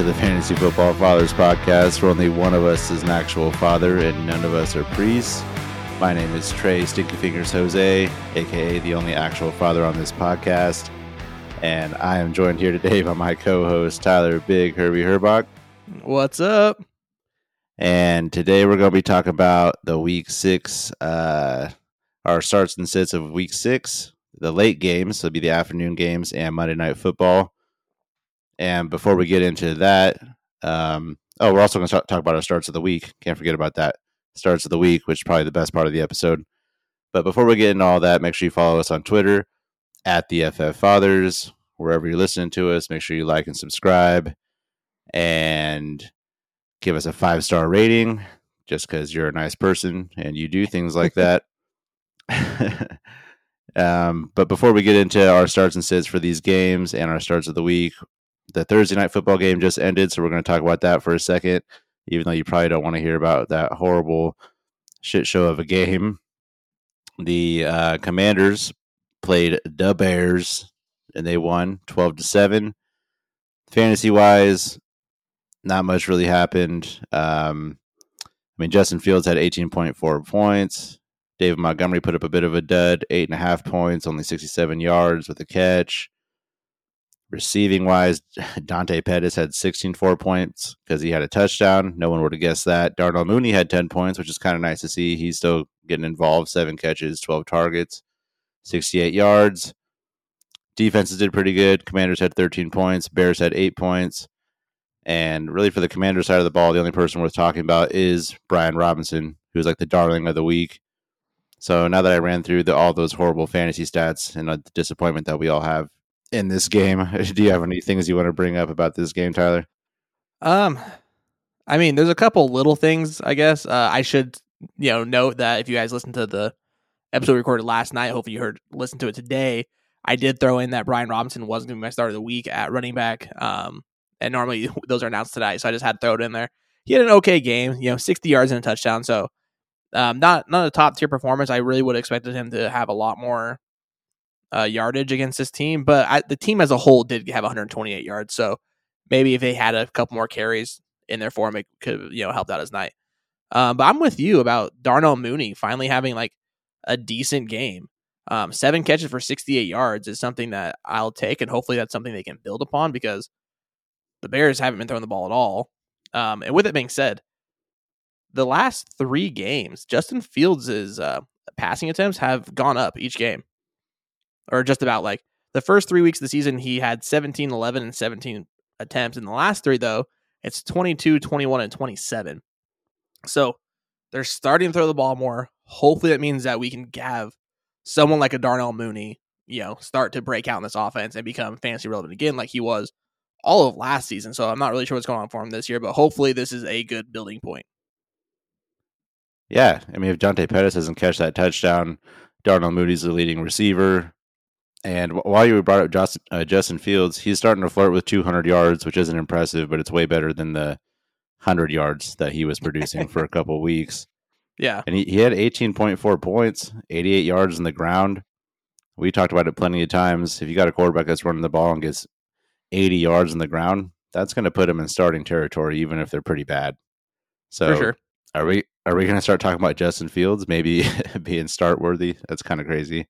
To the Fantasy Football Fathers podcast, where only one of us is an actual father and none of us are priests. My name is Trey Stinky Fingers Jose, aka the only actual father on this podcast, and I am joined here today by my co-host Tyler Big Herbie Herbach. What's up? And today we're going to be talking about the Week Six, uh, our starts and sits of Week Six, the late games, so it'll be the afternoon games and Monday Night Football. And before we get into that, um, oh, we're also going to talk about our starts of the week. Can't forget about that. Starts of the week, which is probably the best part of the episode. But before we get into all that, make sure you follow us on Twitter at the FF Fathers. Wherever you're listening to us, make sure you like and subscribe and give us a five star rating just because you're a nice person and you do things like that. um, but before we get into our starts and sits for these games and our starts of the week, the Thursday night football game just ended, so we're going to talk about that for a second. Even though you probably don't want to hear about that horrible shit show of a game, the uh, Commanders played the Bears and they won twelve to seven. Fantasy wise, not much really happened. Um, I mean, Justin Fields had eighteen point four points. David Montgomery put up a bit of a dud, eight and a half points, only sixty seven yards with a catch. Receiving wise, Dante Pettis had 16 four points because he had a touchdown. No one would have guessed that. Darnell Mooney had 10 points, which is kind of nice to see. He's still getting involved. Seven catches, 12 targets, 68 yards. Defenses did pretty good. Commanders had 13 points. Bears had eight points. And really, for the Commander side of the ball, the only person worth talking about is Brian Robinson, who's like the darling of the week. So now that I ran through the, all those horrible fantasy stats and the disappointment that we all have in this game. Do you have any things you want to bring up about this game, Tyler? Um, I mean, there's a couple little things. I guess uh, I should, you know, note that if you guys listened to the episode recorded last night, hopefully you heard listen to it today. I did throw in that Brian Robinson wasn't going to be my start of the week at running back. Um, and normally those are announced tonight, so I just had to throw it in there. He had an okay game, you know, 60 yards and a touchdown. So, um, not not a top tier performance. I really would have expected him to have a lot more uh, yardage against this team, but I, the team as a whole did have 128 yards. So maybe if they had a couple more carries in their form, it could you know helped out his night. Um, but I'm with you about Darnell Mooney finally having like a decent game. Um, seven catches for 68 yards is something that I'll take, and hopefully that's something they can build upon because the Bears haven't been throwing the ball at all. Um, and with it being said, the last three games, Justin Fields' uh, passing attempts have gone up each game or just about like the first three weeks of the season, he had 17, 11, and 17 attempts. In the last three, though, it's 22, 21, and 27. So they're starting to throw the ball more. Hopefully, that means that we can have someone like a Darnell Mooney, you know, start to break out in this offense and become fantasy relevant again, like he was all of last season. So I'm not really sure what's going on for him this year, but hopefully, this is a good building point. Yeah, I mean, if Dante Pettis doesn't catch that touchdown, Darnell Mooney's the leading receiver. And while you brought up Justin, uh, Justin Fields, he's starting to flirt with 200 yards, which isn't impressive, but it's way better than the 100 yards that he was producing for a couple weeks. Yeah. And he, he had 18.4 points, 88 yards in the ground. We talked about it plenty of times. If you got a quarterback that's running the ball and gets 80 yards in the ground, that's going to put him in starting territory, even if they're pretty bad. So, sure. are we are we going to start talking about Justin Fields maybe being start worthy? That's kind of crazy.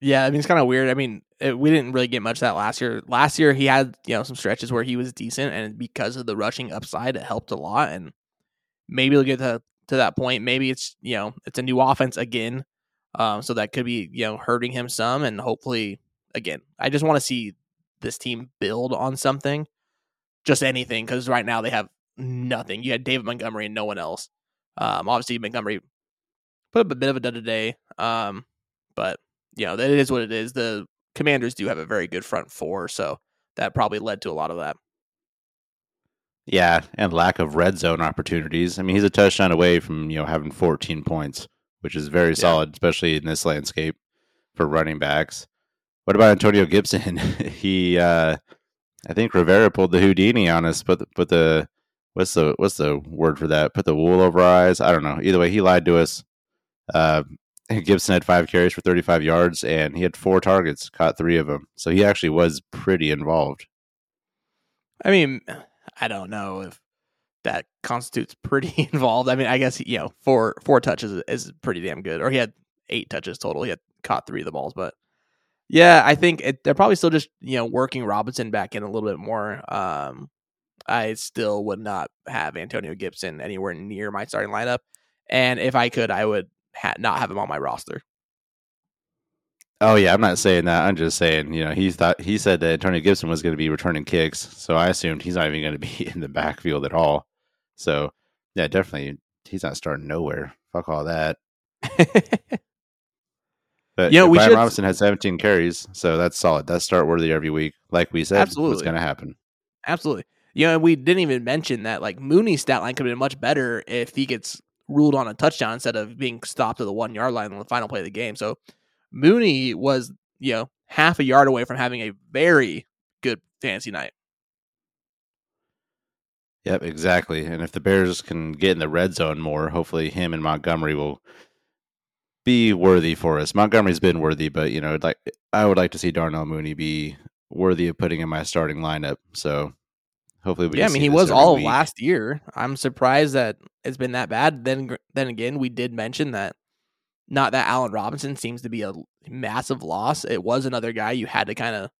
Yeah, I mean it's kind of weird. I mean, it, we didn't really get much of that last year. Last year he had you know some stretches where he was decent, and because of the rushing upside, it helped a lot. And maybe we'll get to to that point. Maybe it's you know it's a new offense again, um, so that could be you know hurting him some. And hopefully, again, I just want to see this team build on something, just anything, because right now they have nothing. You had David Montgomery and no one else. Um, obviously Montgomery put up a bit of a dud today, um, but you know, that is what it is. The Commanders do have a very good front four, so that probably led to a lot of that. Yeah, and lack of red zone opportunities. I mean, he's a touchdown away from you know having 14 points, which is very yeah. solid, especially in this landscape for running backs. What about Antonio Gibson? he, uh, I think Rivera pulled the Houdini on us. Put the, put the what's the what's the word for that? Put the wool over our eyes. I don't know. Either way, he lied to us. Uh, Gibson had five carries for 35 yards, and he had four targets, caught three of them. So he actually was pretty involved. I mean, I don't know if that constitutes pretty involved. I mean, I guess you know four four touches is, pretty damn good. Or he had eight touches total. He had caught three of the balls, but yeah, I think it, they're probably still just you know working Robinson back in a little bit more. Um, I still would not have Antonio Gibson anywhere near my starting lineup, and if I could, I would ha- not have him on my roster. Oh yeah, I'm not saying that. I'm just saying, you know, he thought he said that Antonio Gibson was going to be returning kicks, so I assumed he's not even going to be in the backfield at all. So yeah, definitely, he's not starting nowhere. Fuck all that. but yeah, we Brian should... Robinson had 17 carries, so that's solid. That's start worthy every week, like we said. Absolutely, what's going to happen. Absolutely. You know, we didn't even mention that like Mooney's stat line could have been much better if he gets ruled on a touchdown instead of being stopped at the one yard line on the final play of the game. So Mooney was, you know, half a yard away from having a very good fantasy night. Yep, exactly. And if the Bears can get in the red zone more, hopefully him and Montgomery will be worthy for us. Montgomery's been worthy, but you know, like I would like to see Darnell Mooney be worthy of putting in my starting lineup. So hopefully, we yeah. I mean, he was all week. last year. I'm surprised that it's been that bad. Then, then again, we did mention that not that Allen Robinson seems to be a massive loss. It was another guy you had to kind of,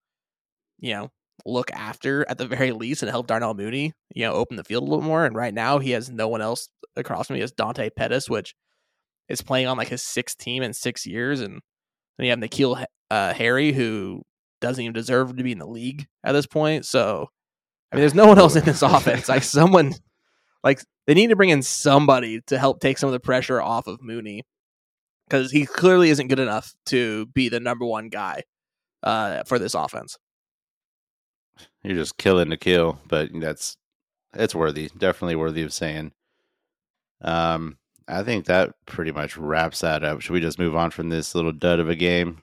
you know, look after at the very least and help Darnell Mooney, you know, open the field a little more. And right now he has no one else across from me. He has Dante Pettis, which is playing on like his sixth team in six years. And then you have N'Keal uh, Harry, who doesn't even deserve to be in the league at this point. So, I mean, there's no one else in this offense. Like someone, like they need to bring in somebody to help take some of the pressure off of Mooney because he clearly isn't good enough to be the number one guy uh, for this offense. You're just killing to kill, but that's it's worthy, definitely worthy of saying. Um, I think that pretty much wraps that up. Should we just move on from this little dud of a game?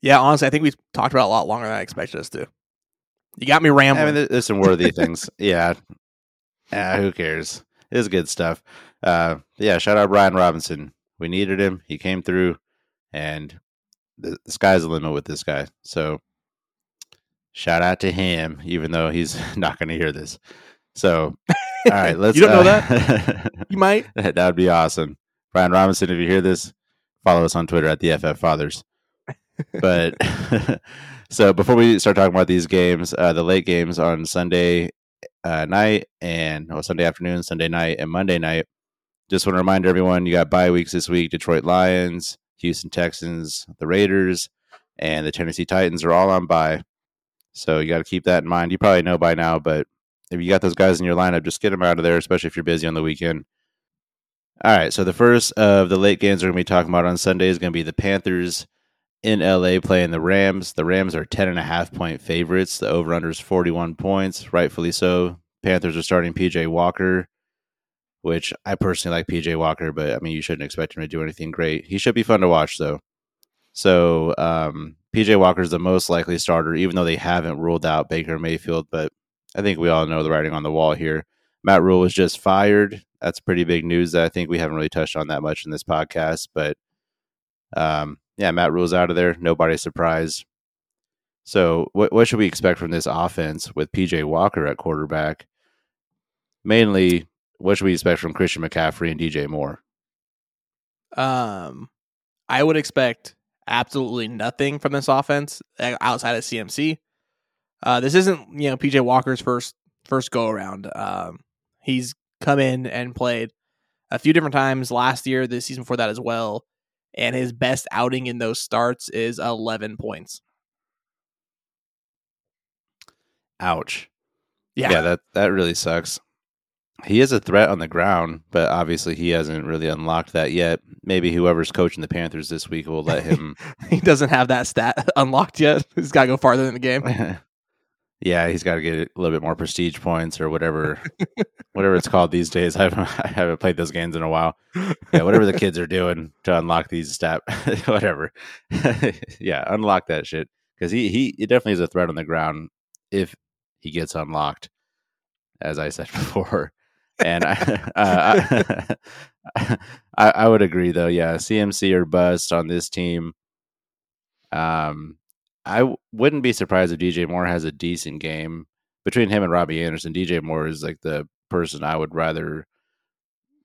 Yeah, honestly, I think we talked about a lot longer than I expected us to. You got me rambling. I mean, there's some worthy things. Yeah. Ah, who cares? It's good stuff. Uh, yeah, shout out Brian Robinson. We needed him. He came through, and the, the sky's the limit with this guy. So shout out to him, even though he's not going to hear this. So, all right, let's. you don't uh, know that? you might. that would be awesome. Brian Robinson, if you hear this, follow us on Twitter at the FF Fathers. But so before we start talking about these games, uh, the late games on Sunday uh, night and well, Sunday afternoon, Sunday night, and Monday night just want to remind everyone you got bye weeks this week. Detroit Lions, Houston Texans, the Raiders, and the Tennessee Titans are all on bye. So you got to keep that in mind. You probably know by now, but if you got those guys in your lineup, just get them out of there, especially if you're busy on the weekend. All right, so the first of the late games we're going to be talking about on Sunday is going to be the Panthers in LA playing the Rams. The Rams are 10 and a half point favorites. The over under is 41 points, rightfully so. Panthers are starting PJ Walker which I personally like PJ Walker, but I mean, you shouldn't expect him to do anything great. He should be fun to watch, though. So, um, PJ Walker is the most likely starter, even though they haven't ruled out Baker Mayfield. But I think we all know the writing on the wall here. Matt Rhule was just fired. That's pretty big news that I think we haven't really touched on that much in this podcast. But um, yeah, Matt Rhule's out of there. Nobody's surprised. So, what, what should we expect from this offense with PJ Walker at quarterback? Mainly what should we expect from Christian McCaffrey and DJ Moore? Um, I would expect absolutely nothing from this offense eh, outside of CMC. Uh, this isn't you know PJ Walker's first first go around. Um, he's come in and played a few different times last year, the season before that as well, and his best outing in those starts is eleven points. Ouch. Yeah, yeah that that really sucks he is a threat on the ground, but obviously he hasn't really unlocked that yet. Maybe whoever's coaching the Panthers this week will let him. he doesn't have that stat unlocked yet. He's got to go farther in the game. yeah, he's got to get a little bit more prestige points or whatever, whatever it's called these days. I haven't, I haven't played those games in a while. Yeah, whatever the kids are doing to unlock these stat, whatever. yeah, unlock that shit because he he it definitely is a threat on the ground if he gets unlocked. As I said before and I, uh, I, I would agree though. Yeah, CMC or bust on this team. Um, I w- wouldn't be surprised if DJ Moore has a decent game, between him and Robbie Anderson, DJ Moore is like the person I would rather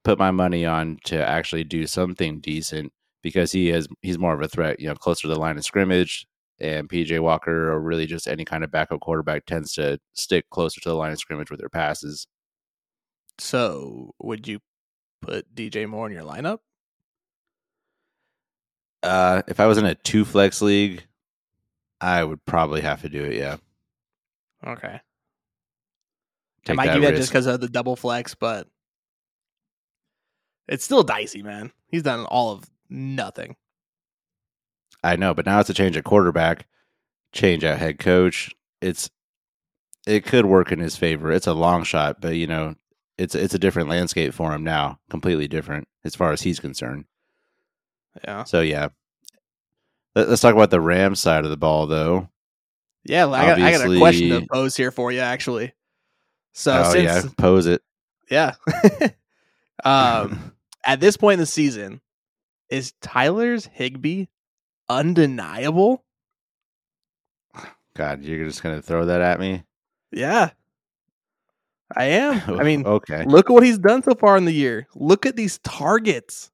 put my money on to actually do something decent because he is he's more of a threat, you know, closer to the line of scrimmage. And PJ Walker, or really just any kind of backup quarterback, tends to stick closer to the line of scrimmage with their passes. So, would you put DJ Moore in your lineup? Uh, if I was in a two flex league, I would probably have to do it. Yeah. Okay. Take I might that give that risk. just because of the double flex, but it's still dicey, man. He's done all of nothing. I know, but now it's a change at quarterback, change at head coach. It's it could work in his favor. It's a long shot, but you know, it's it's a different landscape for him now, completely different as far as he's concerned. Yeah. So yeah, Let, us talk about the Rams side of the ball, though. Yeah, I got, I got a question to pose here for you, actually. So oh since yeah, pose it. yeah, um, at this point in the season, is Tyler's Higbee undeniable? God, you're just gonna throw that at me? Yeah, I am. I mean, okay. look at what he's done so far in the year. Look at these targets.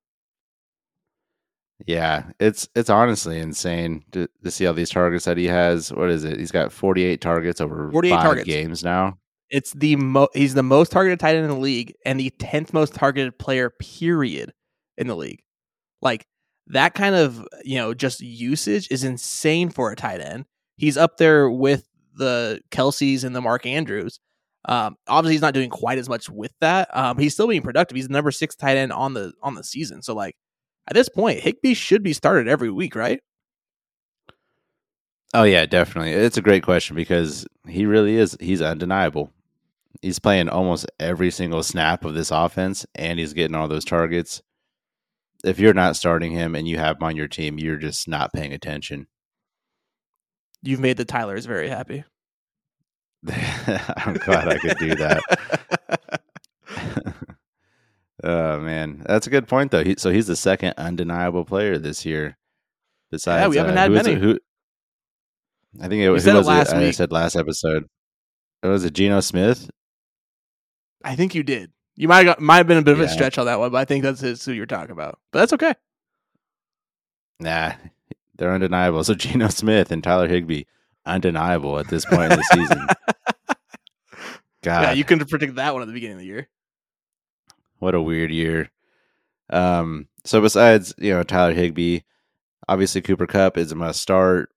Yeah, it's it's honestly insane to, to see all these targets that he has. What is it? He's got 48 targets over 48 five targets. games now. It's the mo- he's the most targeted tight end in the league and the tenth most targeted player period in the league. Like that kind of you know just usage is insane for a tight end. He's up there with the Kelces and the Mark Andrews. Um, obviously, he's not doing quite as much with that. Um, he's still being productive. He's the number six tight end on the on the season. So like at this point, Higbee should be started every week, right? Oh yeah, definitely. It's a great question because he really is. He's undeniable. He's playing almost every single snap of this offense, and he's getting all those targets. If you're not starting him and you have him on your team, you're just not paying attention. You've made the Tylers very happy. I'm glad I could do that. oh man, that's a good point though. He, so he's the second undeniable player this year. Besides, yeah, we haven't uh, had who is it? many. Who? I think it was, it last I week. said last episode. It was a Geno Smith? I think you did. You might have got, might have been a bit of a stretch on that one, but I think that's who you're talking about. But that's okay. Nah, they're undeniable. So Geno Smith and Tyler Higbee, undeniable at this point in the season. God, Yeah, you couldn't predict that one at the beginning of the year. What a weird year. Um, so besides you know Tyler Higbee, obviously Cooper Kupp is a must start.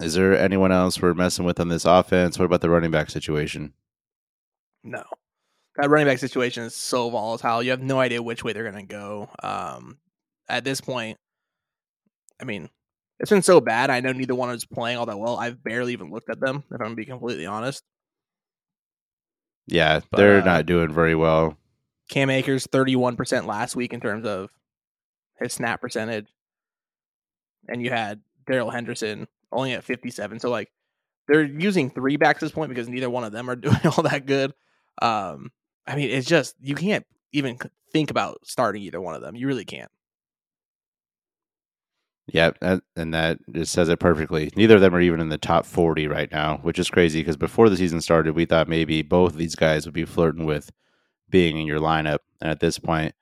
Is there anyone else we're messing with on this offense? What about the running back situation? No. That running back situation is so volatile. You have no idea which way they're going to go. Um, at this point, I mean, it's been so bad. I know neither one is playing all that well. I've barely even looked at them, if I'm going to be completely honest. Yeah, But, they're uh, not doing very well. Cam Akers, 31% last week in terms of his snap percentage. And you had Darrell Henderson only at 57. So, like, they're using three backs at this point because neither one of them are doing all that good. Um, I mean, it's just, you can't even think about starting either one of them. You really can't. Yep, that, and that just says it perfectly. Neither of them are even in the top 40 right now, which is crazy because before the season started, we thought maybe both of these guys would be flirting with being in your lineup. And at this point,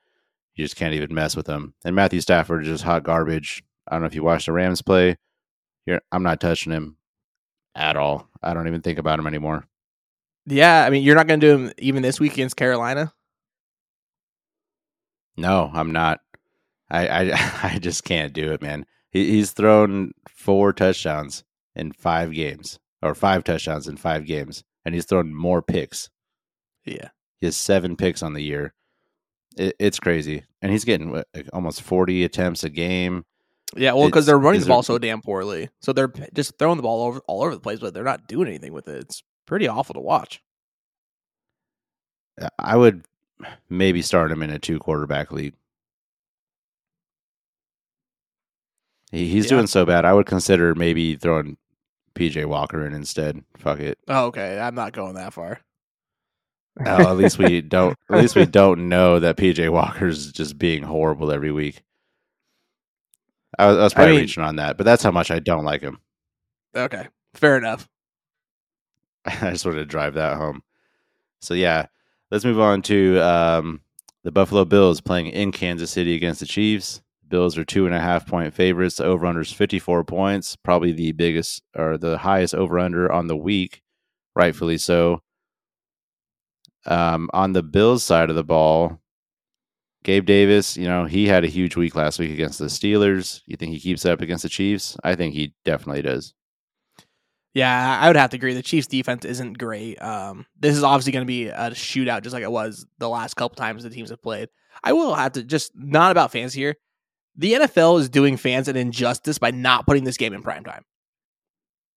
you just can't even mess with them. And Matthew Stafford is just hot garbage. I don't know if you watched the Rams play. You're, I'm not touching him at all. I don't even think about him anymore. Yeah. I mean, you're not going to do him even this week against Carolina. No, I'm not. I I, I just can't do it, man. He, he's thrown four touchdowns in five games, or five touchdowns in five games, and he's thrown more picks. Yeah. He has seven picks on the year. It, it's crazy, and he's getting what, like, almost 40 attempts a game. Yeah. Well, because they're running the ball so damn poorly. So they're just throwing the ball over all over the place, but they're not doing anything with it. It's pretty awful to watch. I would maybe start him in a two quarterback league. He, he's Yeah. doing so bad. I would consider maybe throwing PJ Walker in instead. Fuck it. Oh, okay. I'm not going that far. Oh, at least we don't. At least we don't know that PJ Walker's just being horrible every week. I was, I was I probably mean- reaching on that, but that's how much I don't like him. Okay, fair enough. I just wanted to drive that home. So yeah, let's move on to um, the Buffalo Bills playing in Kansas City against the Chiefs. Bills are two and a half point favorites. The over under is 54 points, probably the biggest or the highest over under on the week, rightfully so. Um, on the Bills side of the ball, Gabe Davis, you know, he had a huge week last week against the Steelers. You think he keeps it up against the Chiefs? I think he definitely does. Yeah, I would have to agree. The Chiefs' defense isn't great. Um, this is obviously going to be a shootout, just like it was the last couple times the teams have played. I will have to just not about fans here. The NFL is doing fans an injustice by not putting this game in prime time.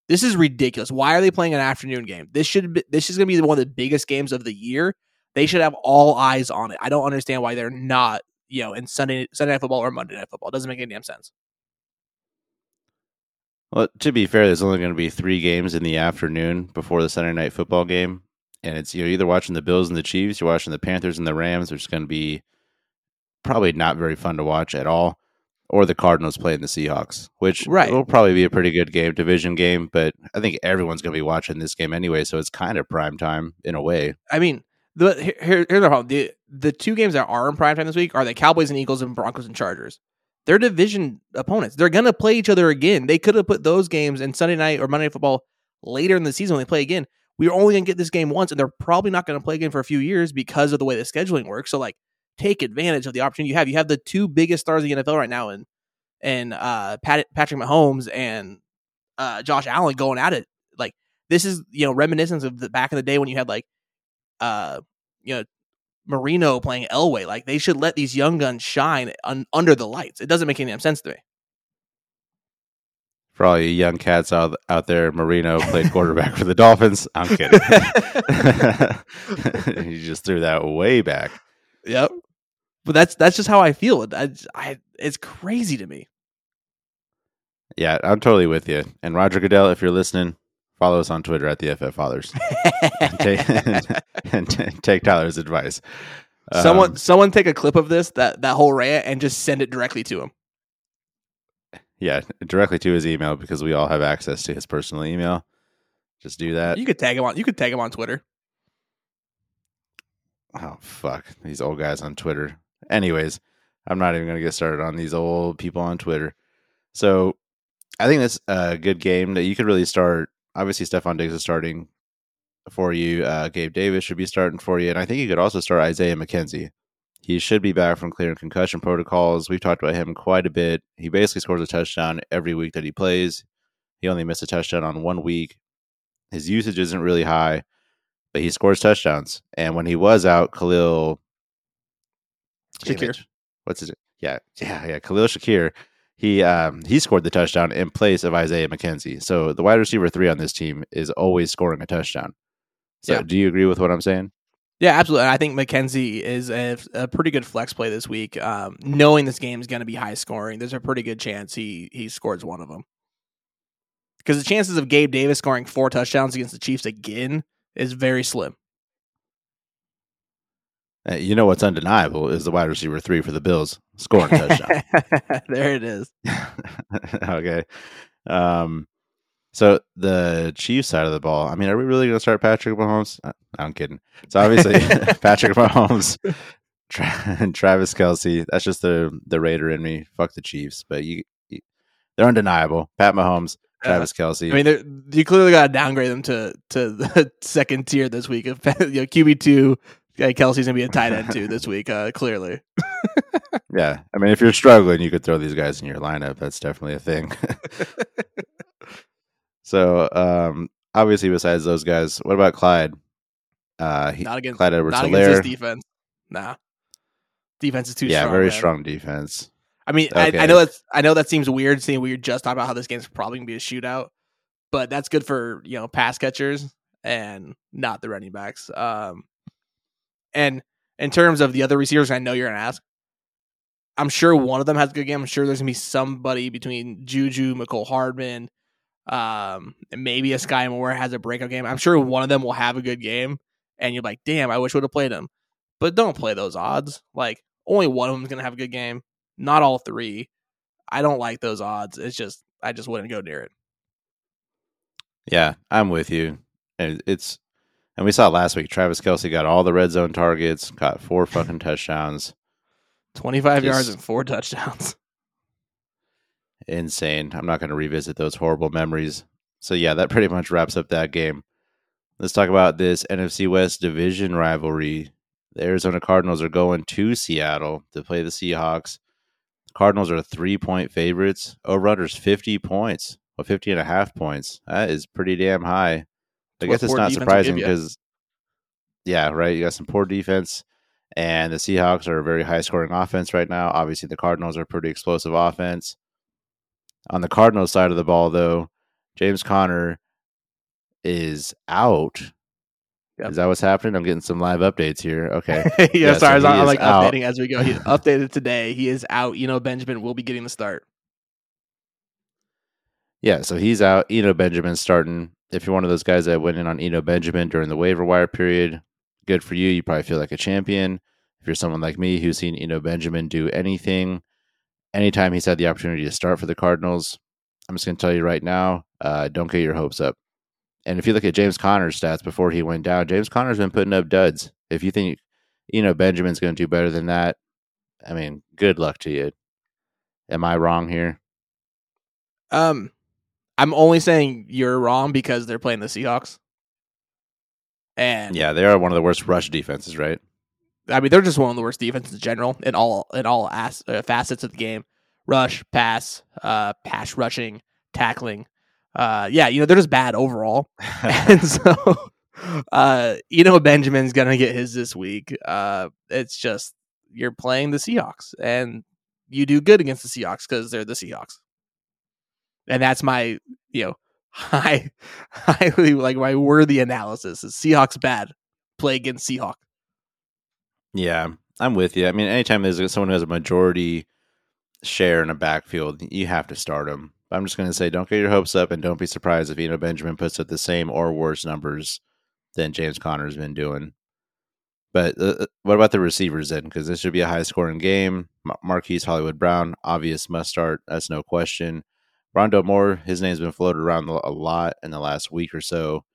This is ridiculous. Why are they playing an afternoon game? This should be, this is going to be one of the biggest games of the year. They should have all eyes on it. I don't understand why they're not, you know, in Sunday Sunday night football or Monday night football. It doesn't make any damn sense. Well, to be fair, there's only going to be three games in the afternoon before the Sunday night football game, and it's you're either watching the Bills and the Chiefs, you're watching the Panthers and the Rams, which is going to be probably not very fun to watch at all or the Cardinals playing the Seahawks, which right. will probably be a pretty good game, division game. But I think everyone's going to be watching this game anyway, so it's kind of prime time in a way. I mean, the here, here's the problem: the the two games that are in prime time this week are the Cowboys and Eagles and Broncos and Chargers. They're division opponents. They're going to play each other again. They could have put those games in Sunday night or Monday night football later in the season when they play again. We are only going to get this game once, and they're probably not going to play again for a few years because of the way the scheduling works. So, like, take advantage of the opportunity you have. You have the two biggest stars of the NFL right now in and uh, Pat, Patrick Mahomes and uh, Josh Allen going at it. Like this is you know reminiscence of the back in the day when you had like uh you know Marino playing Elway. Like they should let these young guns shine un- under the lights. It doesn't make any damn sense to me. For all you young cats out out there, Marino played quarterback for the Dolphins. I'm kidding. you just threw that way back. Yep. But that's that's just how I feel. I, I it's crazy to me. Yeah, I'm totally with you. And Roger Goodell, if you're listening, follow us on Twitter at the FF Fathers and, take, and, t- take Tyler's advice. Someone, um, someone, take a clip of this that that whole rant and just send it directly to him. Yeah, directly to his email because we all have access to his personal email. Just do that. You could tag him on. You could tag him on Twitter. Oh fuck these old guys on Twitter. Anyways, I'm not even going to get started on these old people on Twitter. So I think that's a good game that you could really start. Obviously, Stefon Diggs is starting for you. Uh, Gabe Davis should be starting for you. And I think you could also start Isaiah McKenzie. He should be back from clearing concussion protocols. We've talked about him quite a bit. He basically scores a touchdown every week that he plays. He only missed a touchdown on one week. His usage isn't really high, but he scores touchdowns. And when he was out, Khalil Shakir. What's his? Yeah, yeah, yeah. Khalil Shakir. He um, he scored the touchdown in place of Isaiah McKenzie. So the wide receiver three on this team is always scoring a touchdown. So yeah. do you agree with what I'm saying? Yeah, absolutely. I think McKenzie is a, a pretty good flex play this week. Um, knowing this game is going to be high scoring, there's a pretty good chance he he scores one of them. Because the chances of Gabe Davis scoring four touchdowns against the Chiefs again is very slim. Uh, you know what's undeniable is the wide receiver three for the Bills scoring touchdown. there it is. okay. Um, so the Chiefs side of the ball. I mean, are we really going to start Patrick Mahomes? Uh, I'm kidding. So obviously Patrick Mahomes, Tra- Travis Kelce. That's just the the Raider in me. Fuck the Chiefs, but you, you they're undeniable. Pat Mahomes, Travis Kelce. I mean, you clearly got to downgrade them to to the second tier this week. Of you know, QB two, yeah, Kelce's gonna be a tight end too this week. Uh, clearly. yeah, I mean, if you're struggling, you could throw these guys in your lineup. That's definitely a thing. so, um, obviously, besides those guys, what about Clyde? Uh, he, not against Clyde Edwards not against his defense. Nah, defense is too strong. yeah, strong. very man. strong defense. I mean, okay. I, I, know that's I know that seems weird seeing we were just talking about how this game's probably gonna be a shootout, but that's good for you know pass catchers and not the running backs. Um, and in terms of the other receivers, I know you're gonna ask. I'm sure one of them has a good game. I'm sure there's gonna be somebody between Juju, Mecole Hardman, um, maybe a Skyy Moore has a breakout game. I'm sure one of them will have a good game, and you're like, damn, I wish would have played him. But don't play those odds. Like only one of them's gonna have a good game, not all three. I don't like those odds. It's just I just wouldn't go near it. Yeah, I'm with you. And it's and we saw last week. Travis Kelce got all the red zone targets, got four fucking touchdowns. 25 Just- yards and four touchdowns. Insane. I'm not going to revisit those horrible memories. So yeah, that pretty much wraps up that game. Let's talk about this NFC West division rivalry. The Arizona Cardinals are going to Seattle to play the Seahawks. Cardinals are three point favorites. Over unders 50 points. Well, 50 and a half points. That is pretty damn high. I guess it's not surprising because, yeah, right. You got some poor defense, and the Seahawks are a very high scoring offense right now. Obviously, the Cardinals are a pretty explosive offense. On the Cardinals side of the ball, though, James Conner is out. Yep. Is that what's happening? I'm getting some live updates here. Okay. yeah, Yeah, sorry, So I'm like out. updating as we go. He's updated today. He is out. You know, Benjamin will be getting the start. Yeah, so he's out. You know, Benjamin's starting. If you're one of those guys that went in on Eno Benjamin during the waiver wire period, good for you. You probably feel like a champion. If you're someone like me who's seen Eno Benjamin do anything, anytime he's had the opportunity to start for the Cardinals, I'm just going to tell you right now, uh, don't get your hopes up. And if you look at James Conner's stats before he went down, James Conner's been putting up duds. If you think Eno Benjamin's going to do better than that, I mean, good luck to you. Am I wrong here? Um, I'm only saying you're wrong because they're playing the Seahawks. And Yeah, they are one of the worst rush defenses, right? I mean, they're just one of the worst defenses in general in all in all as, uh, facets of the game: rush, pass, uh, pass rushing, tackling. Uh, yeah, you know they're just bad overall. and so, uh, you know Benjamin's gonna get his this week. Uh, it's just you're playing the Seahawks, and you do good against the Seahawks because they're the Seahawks. And that's my, you know, high, highly like my worthy analysis is Seahawks bad. Play against Seahawk. Yeah, I'm with you. I mean, anytime there's someone who has a majority share in a backfield, you have to start them. I'm just going to say, don't get your hopes up, and don't be surprised if Eno Benjamin puts up the same or worse numbers than James Conner's been doing. But uh, what about the receivers then? Because this should be a high scoring game. Mar- Marquise Hollywood Brown, obvious must start. That's no question. Rondale Moore, his name's been floated around a lot in the last week or so.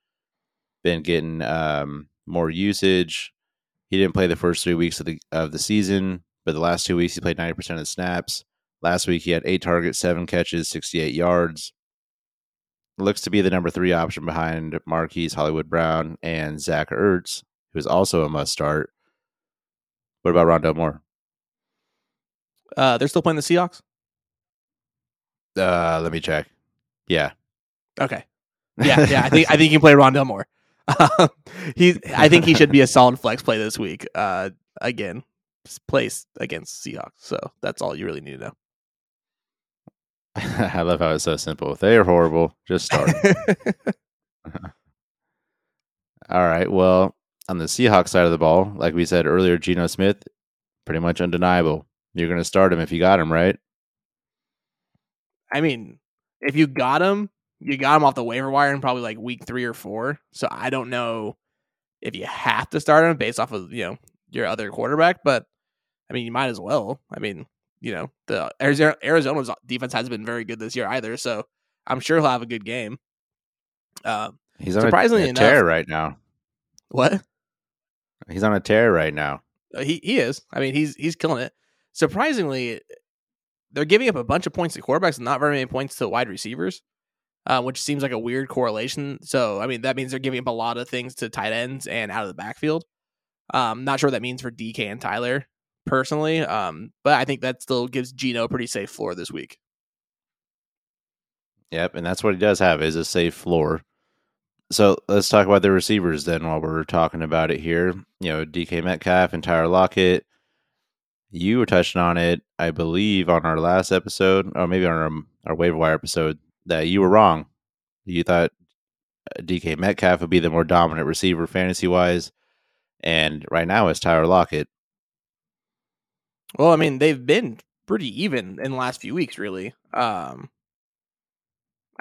Been getting um, more usage. He didn't play the first three weeks of the of the season, but the last two weeks he played ninety percent of the snaps. Last week he had eight targets, seven catches, sixty eight yards. Looks to be the number three option behind Marquise Hollywood Brown and Zach Ertz, who is also a must start. What about Rondale Moore? Uh, they're still playing the Seahawks. Uh, let me check. Yeah, Okay. Yeah, yeah. I think I think you can play Rondale Moore. Um, he, I think he should be a solid flex play this week. Uh, again, place against Seahawks. So that's all you really need to know. I love how it's so simple. They are horrible, just start. All right. Well, on the Seahawks side of the ball, like we said earlier, Geno Smith, pretty much undeniable. You're going to start him if you got him, right? I mean, if you got him, you got him off the waiver wire in probably like week three or four. So I don't know if you have to start him based off of you know your other quarterback, but I mean you might as well. I mean, you know the Arizona Arizona's defense hasn't been very good this year either, so I'm sure he'll have a good game. Um, He's on Surprisingly a, a enough- tear right now. what? He's on a tear right now. Uh, He he is. I mean, he's he's killing it. Surprisingly, they're giving up a bunch of points to quarterbacks and not very many points to wide receivers, uh, which seems like a weird correlation. So, I mean, that means they're giving up a lot of things to tight ends and out of the backfield. Um, not sure what that means for DK and Tyler personally, um, but I think that still gives Geno a pretty safe floor this week. Yep, and that's what he does have is a safe floor. So let's talk about the receivers then while we're talking about it here. You know, DK Metcalf and Tyler Lockett. You were touching on it, I believe, on our last episode, or maybe on our, our waiver wire episode, that you were wrong. You thought uh, DK Metcalf would be the more dominant receiver fantasy wise, and right now it's Tyler Lockett. Well, I mean, they've been pretty even in the last few weeks, really. Um,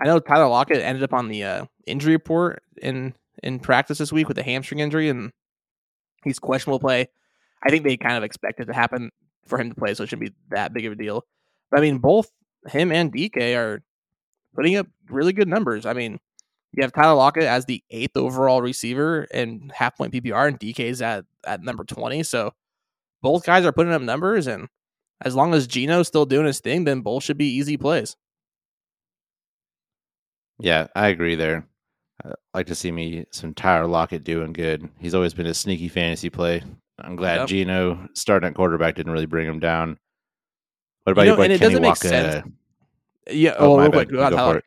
I know Tyler Lockett ended up on the uh, injury report in in practice this week with a hamstring injury, and he's questionable play. I think they kind of expect it to happen for him to play, so it shouldn't be that big of a deal. But I mean, both him and DK are putting up really good numbers. I mean, You have Tyler Lockett as the eighth overall receiver and half point PPR, and DK's at at number twenty. So both guys are putting up numbers, and as long as Geno's still doing his thing, then both should be easy plays. Yeah, I agree there. I like to see me some Tyler Lockett doing good. He's always been a sneaky fantasy play. I'm glad Yep. Geno starting at quarterback didn't really bring him down. What about You know, boy and it Kenny doesn't make Walker? sense. Yeah. Oh, Oh, my real bad. quick, Tyler. it.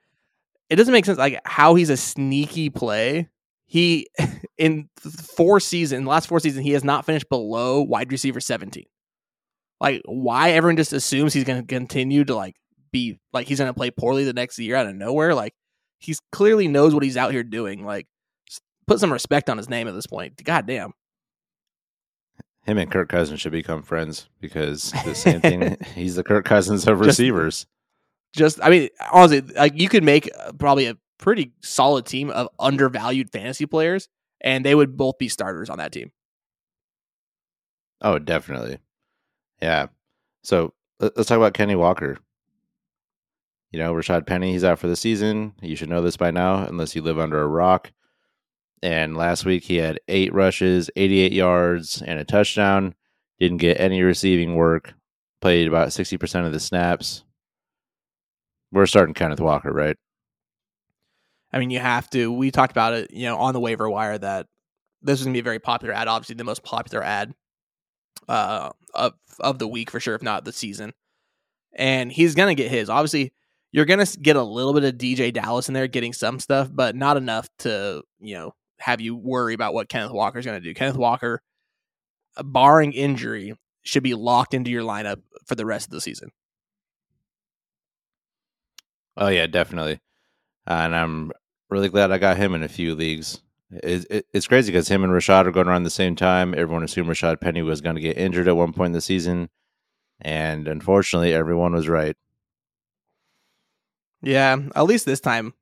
it doesn't make sense like how he's a sneaky play. He in four seasons, last four seasons, he has not finished below wide receiver seventeen. Like why everyone just assumes he's going to continue to like be like he's going to play poorly the next year out of nowhere. Like he's clearly knows what he's out here doing. Like put some respect on his name at this point. God damn. Him and Kirk Cousins should become friends because the same thing. He's the Kirk Cousins of receivers. Just I mean honestly, like you could make uh, probably a pretty solid team of undervalued fantasy players, and they would both be starters on that team. Oh, definitely. Yeah. So let's talk about Kenny Walker. You know, Rashad Penny, he's out for the season. You should know this by now, unless you live under a rock. And last week he had eight rushes, 88 yards, and a touchdown. Didn't get any receiving work. Played about 60% of the snaps. We're starting Kenneth Walker, right? I mean, you have to. We talked about it, you know, on the waiver wire that this was gonna be a very popular ad. Obviously, the most popular ad uh, of of the week for sure, if not the season. And he's gonna get his. Obviously, you're gonna get a little bit of DeeJay Dallas in there, getting some stuff, but not enough to you know have you worry about what Kenneth Walker is gonna do. Kenneth Walker, uh, barring injury, should be locked into your lineup for the rest of the season. Oh yeah, definitely. And I'm really glad I got him in a few leagues. It, it, it's crazy because him and Rashad are going around the same time. Everyone assumed Rashad Penny was going to get injured at one point in the season, and unfortunately, everyone was right. Yeah, at least this time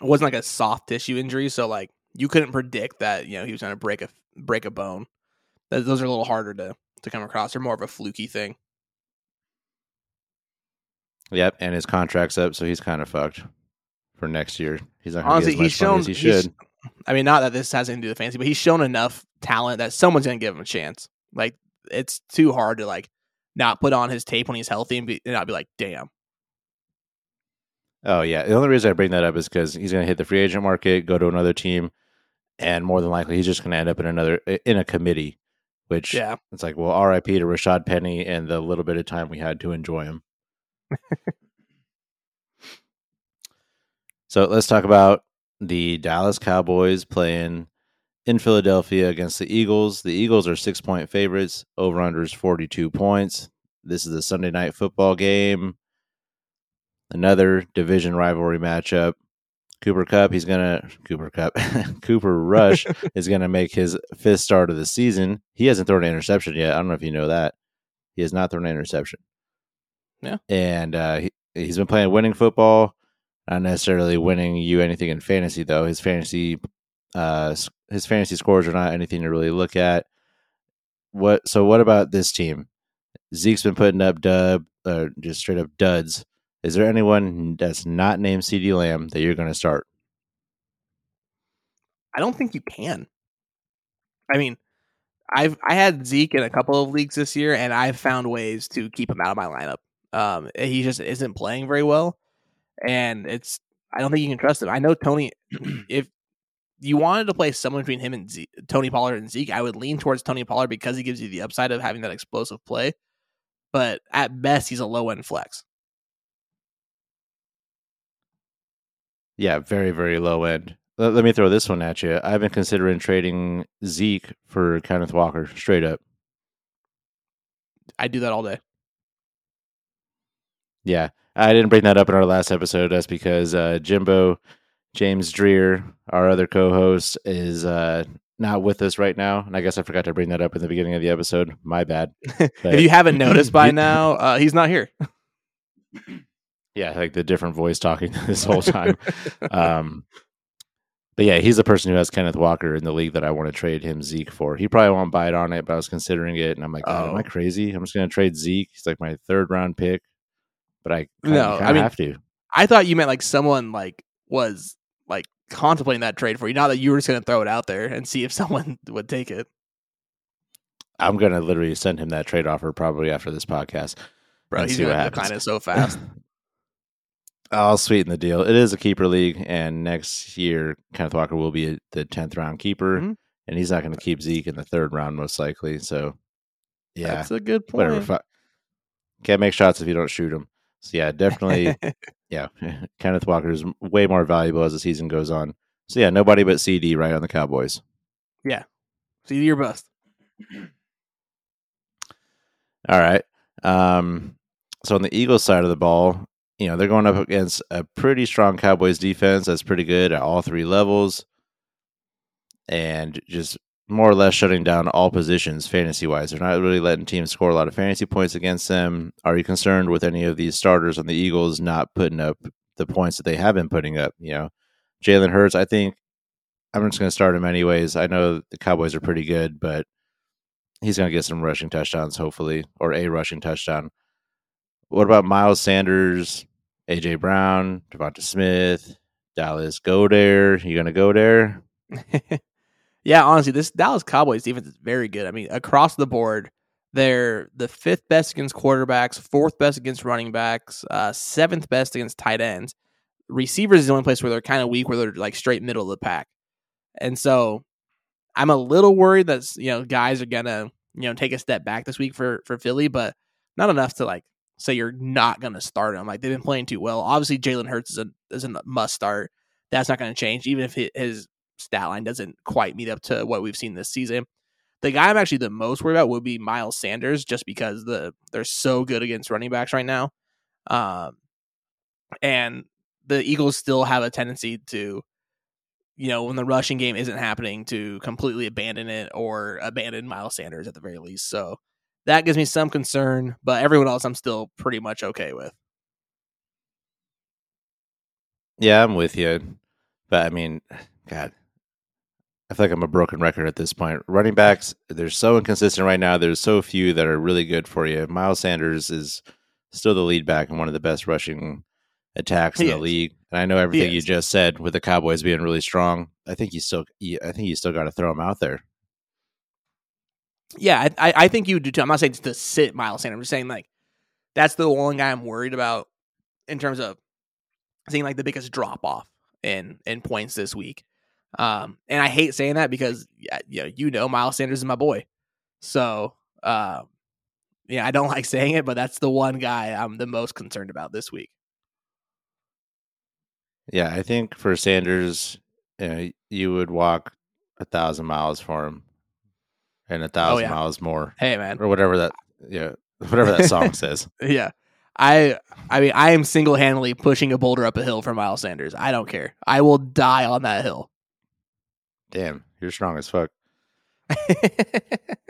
it wasn't like a soft tissue injury, so like you couldn't predict that you know he was going to break a break a bone. Those are a little harder to to come across. They're more of a fluky thing. Yep, and his contract's up, so he's kind of fucked for next year. He's not going to Honestly, get as much he's shown. as he should. I mean, not that this has anything to do with fancy, but he's shown enough talent that someone's going to give him a chance. Like it's too hard to like not put on his tape when he's healthy and, be, and not be like, damn. Oh yeah, the only reason I bring that up is because he's going to hit the free agent market, go to another team, and more than likely he's just going to end up in another in a committee. Which Yeah, It's like, well, R.I.P. to Rashad Penny and the little bit of time we had to enjoy him. so let's talk about the Dallas Cowboys playing in Philadelphia against the Eagles. The Eagles are six point favorites. Over under is 42 points. This is a Sunday night football game. Another division rivalry matchup. Cooper Kupp, he's gonna Cooper Kupp, Cooper Rush is gonna make his fifth start of the season. He hasn't thrown an interception yet. I don't know if you know that. He has not thrown an interception. Yeah. and uh, he, he's been playing winning football. Not necessarily winning you anything in fantasy though. His fantasy, uh, his fantasy scores are not anything to really look at. What? So what about this team? Zeke's been putting up dub, uh, just straight up duds. Is there anyone that's not named CeeDee Lamb that you're going to start? I don't think you can. I mean, I've I had Zeke in a couple of leagues this year, and I've found ways to keep him out of my lineup. Um, he just isn't playing very well, and it's I don't think you can trust him. I know Tony. if you wanted to play someone between him and Tony Pollard and Zeke, I would lean towards Tony Pollard because he gives you the upside of having that explosive play. But at best, he's a low end flex. Yeah, very, very low end. Let, let me throw this one at you. I've been considering trading Zeke for Kenneth Walker straight up. I do that all day. Yeah, I didn't bring that up in our last episode. That's because uh, Jimbo, James Dreer, our other co-host, is uh, not with us right now, and I guess I forgot to bring that up in the beginning of the episode. My bad. If you haven't noticed by now, uh, he's not here. yeah, like the different voice talking this whole time. um, but yeah, he's the person who has Kenneth Walker in the league that I want to trade him Zeke for. He probably won't bite on it, but I was considering it, and I'm like, God, am I Oh. crazy? I'm just going to trade Zeke. He's like my third round pick, but I No, I mean- have to. I thought you meant like someone like was like contemplating that trade for you. Not that you were just going to throw it out there and see if someone would take it. I'm gonna literally send him that trade offer probably after this podcast. Bro, he's see what going to happens. decline it so fast. I'll sweeten the deal. It is a keeper league, and next year Kenneth Walker will be the tenth round keeper, Mhm. and he's not going to keep Zeke in the third round most likely. So, yeah, That's a good point. whatever. Can't make shots if you don't shoot them. So yeah, definitely, yeah. Kenneth Walker is way more valuable as the season goes on. So yeah, nobody but CeeDee right on the Cowboys. Yeah. See your bust. All right. Um, so on the Eagles side of the ball, you know, they're going up against a pretty strong Cowboys defense that's pretty good at all three levels and just more or less shutting down all positions fantasy wise. They're not really letting teams score a lot of fantasy points against them. Are you concerned with any of these starters on the Eagles not putting up the points that they have been putting up? You know, Jalen Hurts, I think I'm just going to start him anyways. I know the Cowboys are pretty good, but he's going to get some rushing touchdowns, hopefully, or a rushing touchdown. What about Miles Sanders, AJ Brown, Devonta Smith, Dallas Goedert. You going to go there? yeah, honestly, this Dallas Cowboys defense is very good. I mean, across the board, they're the fifth best against quarterbacks, fourth best against running backs, uh, seventh best against tight ends. Receivers is the only place where they're kind of weak, where they're like straight middle of the pack. And so I'm a little worried that you know guys are gonna you know take a step back this week for for Philly, but not enough to like say you're not gonna start him. Like they've been playing too well. Obviously, Jalen Hurts is a is a must start. That's not going to change, even if his stat line doesn't quite meet up to what we've seen this season. The guy I'm actually the most worried about would be Miles Sanders, just because the they're so good against running backs right now, um, and the Eagles still have a tendency to, you know, when the rushing game isn't happening, to completely abandon it or abandon Miles Sanders at the very least. So that gives me some concern, but everyone else I'm still pretty much okay with. Yeah, I'm with you. But I mean, God, I feel like I'm a broken record at this point. Running backs, they're so inconsistent right now. There's so few that are really good for you. Miles Sanders is still the lead back and one of the best rushing attacks in the is. league. And I know everything you just said with the Cowboys being really strong. I think you still, I think you still got to throw him out there. Yeah, I, I think you do too. I'm not saying to sit Miles Sanders. I'm just saying like that's the one guy I'm worried about in terms of seeing like the biggest drop off in in points this week. Um, and I hate saying that because yeah, you know, you know Miles Sanders is my boy. So uh, yeah, I don't like saying it, but that's the one guy I'm the most concerned about this week. Yeah, I think for Sanders, you, know, you would walk a thousand miles for him and a thousand yeah. miles more Hey man, or whatever that, yeah, whatever that song says. yeah. I I mean I am single handedly pushing a boulder up a hill for Miles Sanders. I don't care. I will die on that hill. Damn, you're strong as fuck.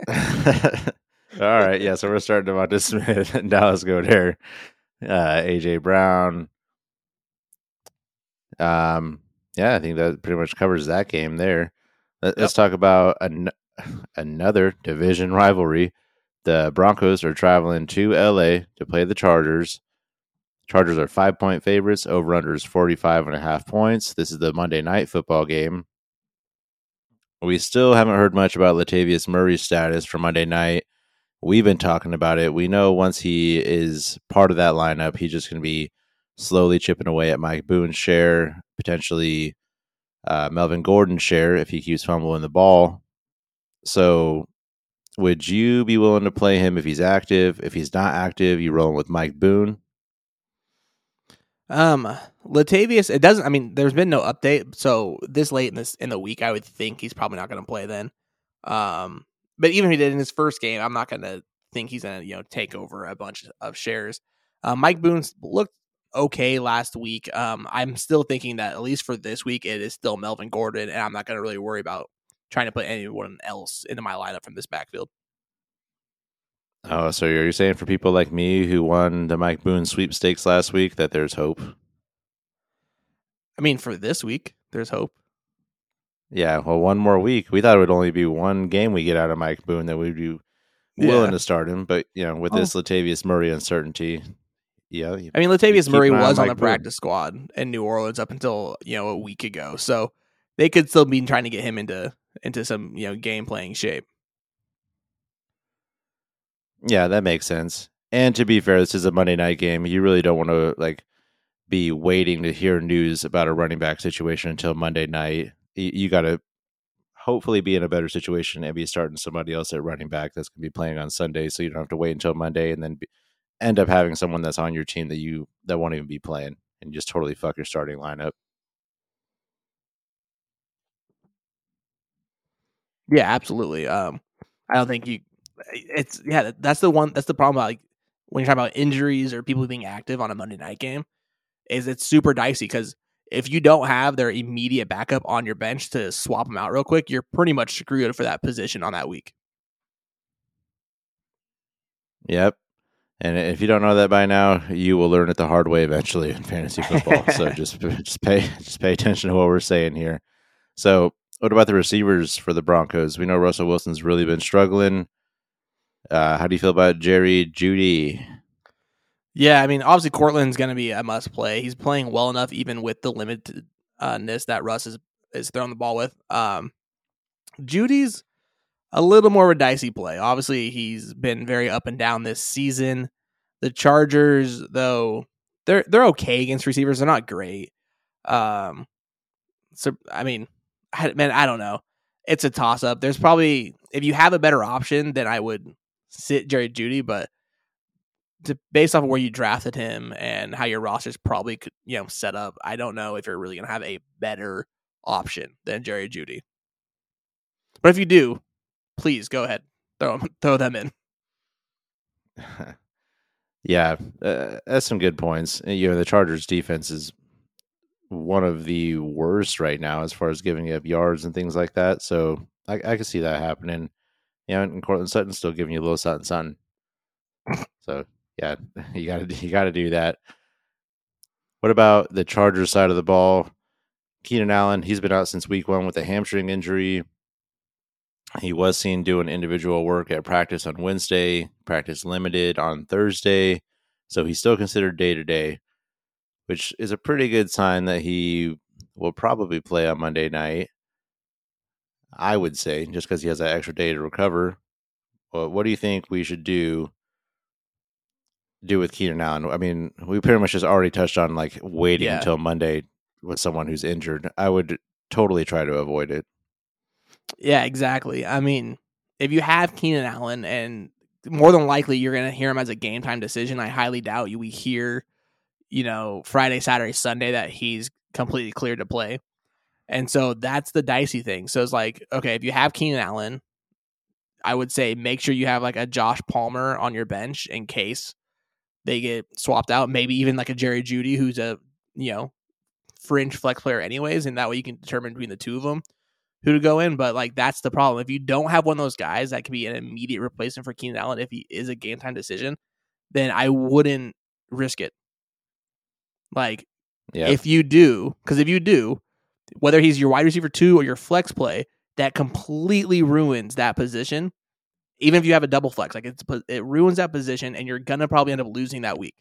All right, yeah. So we're starting Devonta Smith and Dallas Goedert. Uh, AJ Brown. Um, yeah, I think that pretty much covers that game there. Let, us talk about an- another division rivalry. The Broncos are traveling to LA to play the Chargers. Chargers are five point favorites. Over under is 45 and a half points. This is the Monday night football game. We still haven't heard much about Latavius Murray's status for Monday night. We've been talking about it. We know once he is part of that lineup, he's just going to be slowly chipping away at Mike Boone's share, potentially uh, Melvin Gordon's share if he keeps fumbling the ball. So, would you be willing to play him if he's active? If he's not active, you rolling with Mike Boone? Um, Latavius, it doesn't. I mean, there's been no update, so this late in this in the week, I would think he's probably not going to play then. Um, but even if he did in his first game, I'm not going to think he's going to you know take over a bunch of shares. Uh, Mike Boone's looked okay last week. Um, I'm still thinking that at least for this week, it is still Melvin Gordon, and I'm not going to really worry about trying to put anyone else into my lineup from this backfield. Oh, so are you saying for people like me who won the Mike Boone sweepstakes last week that there's hope? I mean, for this week, there's hope. Yeah, well, one more week. We thought it would only be one game we get out of Mike Boone that we'd be willing Yeah. to start him, but you know, with oh. this Latavius Murray uncertainty, yeah, I mean, Latavius Murray on was on Mike the Boone. practice squad in New Orleans up until you know a week ago, so they could still be trying to get him into into some you know game playing shape. yeah, that makes sense. And to be fair, this is a Monday night game. You really don't want to like be waiting to hear news about a running back situation until Monday night. You, got to hopefully be in a better situation and be starting somebody else at running back that's going to be playing on Sunday, so you don't have to wait until Monday and then be, end up having someone that's on your team that you that won't even be playing and just totally fuck your starting lineup. Yeah, absolutely. Um, I don't think you. It's yeah. That's the one. That's the problem. About, like when you're talking about injuries or people being active on a Monday night game, is it's super dicey because if you don't have their immediate backup on your bench to swap them out real quick, you're pretty much screwed for that position on that week. Yep. And if you don't know that by now, you will learn it the hard way eventually in fantasy football. so just just pay just pay attention to what we're saying here. So, what about the receivers for the Broncos? We know Russell Wilson's really been struggling. Uh, how do you feel about Jerry Jeudy? Yeah, I mean, obviously Courtland's going to be a must play. He's playing well enough, even with the limitedness that Russ is is throwing the ball with. Um, Jeudy's a little more of a dicey play. Obviously, he's been very up and down this season. The Chargers, though, they're they're okay against receivers. They're not great. Um, so I mean, man, I don't know. It's a toss up. There's probably if you have a better option, then I would sit Jerry Jeudy, but to, based off of where you drafted him and how your roster's probably you know set up, I don't know if you're really gonna have a better option than Jerry Jeudy. But if you do, please go ahead throw 'em- throw them in. yeah, uh, that's some good points. You know, the Chargers defense is one of the worst right now as far as giving up yards and things like that. So I, I can see that happening. Know, and Courtland Sutton's still giving you a little something, something. So yeah, you got to you got to do that. What about the Chargers side of the ball? Keenan Allen, he's been out since week one with a hamstring injury. He was seen doing individual work at practice on Wednesday, practice limited on Thursday. So he's still considered day to day, which is a pretty good sign that he will probably play on Monday night. I would say, just because he has that extra day to recover. But what do you think we should do do with Keenan Allen? I mean, we pretty much just already touched on like waiting Yeah. until Monday with someone who's injured. I would totally try to avoid it. Yeah, exactly. I mean, if you have Keenan Allen, and more than likely you're going to hear him as a game time decision, I highly doubt you we hear, you know, Friday, Saturday, Sunday that he's completely cleared to play. And so that's the dicey thing. So it's like, okay, if you have Keenan Allen, I would say make sure you have like a Josh Palmer on your bench in case they get swapped out. Maybe even like a Jerry Jeudy, who's a, you know, fringe flex player anyways. And that way you can determine between the two of them who to go in. But like that's the problem. If you don't have one of those guys that could be an immediate replacement for Keenan Allen if he is a game time decision, then I wouldn't risk it. Like Yeah. if you do, because if you do, whether he's your wide receiver two or your flex play, that completely ruins that position. Even if you have a double flex, like it's it ruins that position, and you're gonna probably end up losing that week.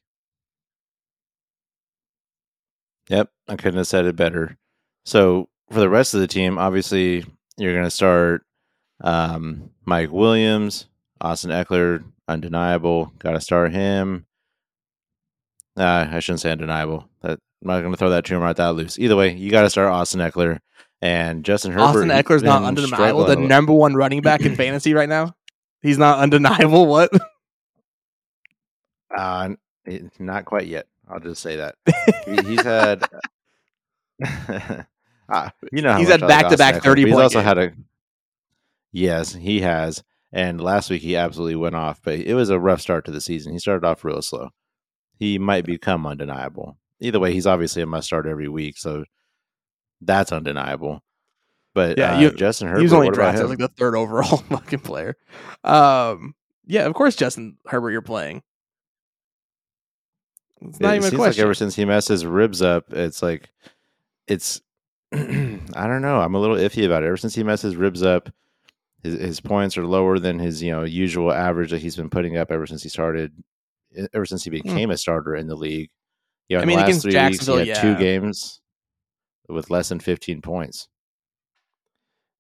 Yep, I couldn't have said it better. So for the rest of the team, obviously you're going to start um, Mike Williams, Austin Ekeler, undeniable. Got to start him. Uh, I shouldn't say undeniable. That, I'm not going to throw that term out that loose. Either way, you got to start Austin Ekeler and Justin Herbert. Austin Ekeler's not undeniable. The number one running back in fantasy right now. He's not undeniable. What? Uh, not quite yet. I'll just say that he, he's had. uh, you know, how He's had back-to-back Austin Ekeler, but 30 He's also games. had a. Yes, he has, and last week he absolutely went off. But it was a rough start to the season. He started off real slow. He might become undeniable. Either way, he's obviously a must start every week, so that's undeniable. But Yeah, uh, you- Justin Herbert, he was only what drafted like the third overall fucking player. Um, yeah, of course, Justin Herbert, you're playing. It's not it even a question. like ever since he messed his ribs up, it's like it's I don't know. I'm a little iffy about it. Ever since he messed his ribs up, his his points are lower than his you know usual average that he's been putting up ever since he started ever since he Hmm. became a starter in the league. You know, I mean, last against three weeks, he Jacksonville, had two games with less than 15 points.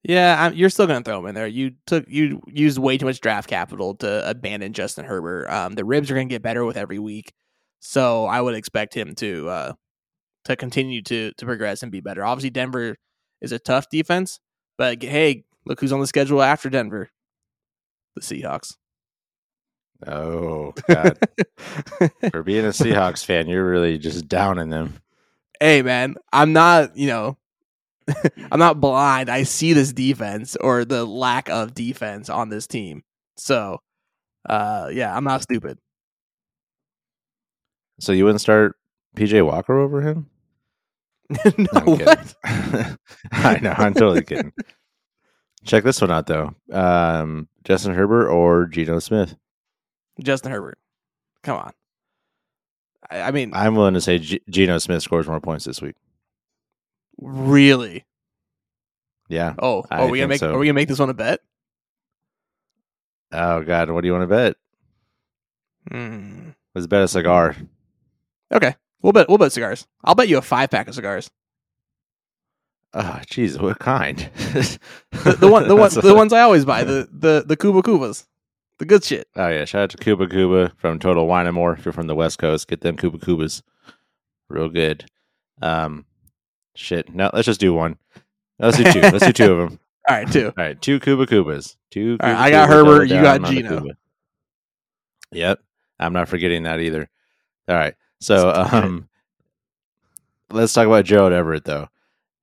Yeah, I'm, you're still going to throw him in there. You took you used way too much draft capital to abandon Justin Herbert. Um, the ribs are going to get better with every week, so I would expect him to uh, to continue to to progress and be better. Obviously, Denver is a tough defense, but hey, look who's on the schedule after Denver, the Seahawks. Oh, God. For being a Seahawks fan, you're really just downing them. hey, man, I'm not you know. I'm not blind. I see this defense or the lack of defense on this team. So, uh, yeah, I'm not stupid. So you wouldn't start PJ Walker over him? no, I'm kidding. what? I know. I'm totally kidding. Check this one out, though. Um, Justin Herbert or Geno Smith? Justin Herbert. Come on. I, I mean, I'm willing to say G- Geno Smith scores more points this week. really? Yeah. Oh, I are we gonna make? so. Are we gonna make this one a bet? Oh God, what do you want to bet? Hmm. Let's bet a cigar. Okay, we'll bet. We'll bet cigars. I'll bet you a five pack of cigars. Oh, jeez, what kind? The, the one, the one, the ones I always buy. The the the Cuba Cubas, the good shit. Oh yeah, shout out to Cuba Cuba from Total Wine and More. If you're from the West Coast, get them Cuba Cubas, real good. Um, shit. No, let's just do one. Let's do two. let's do two of them. All right, two. All right, two Cuba Cubas. Two. All right, Cuba I got Cubas, Herbert, you got on the Geno. Cuba. Yep, I'm not forgetting that either. All right, so um, let's talk about Gerald Everett though.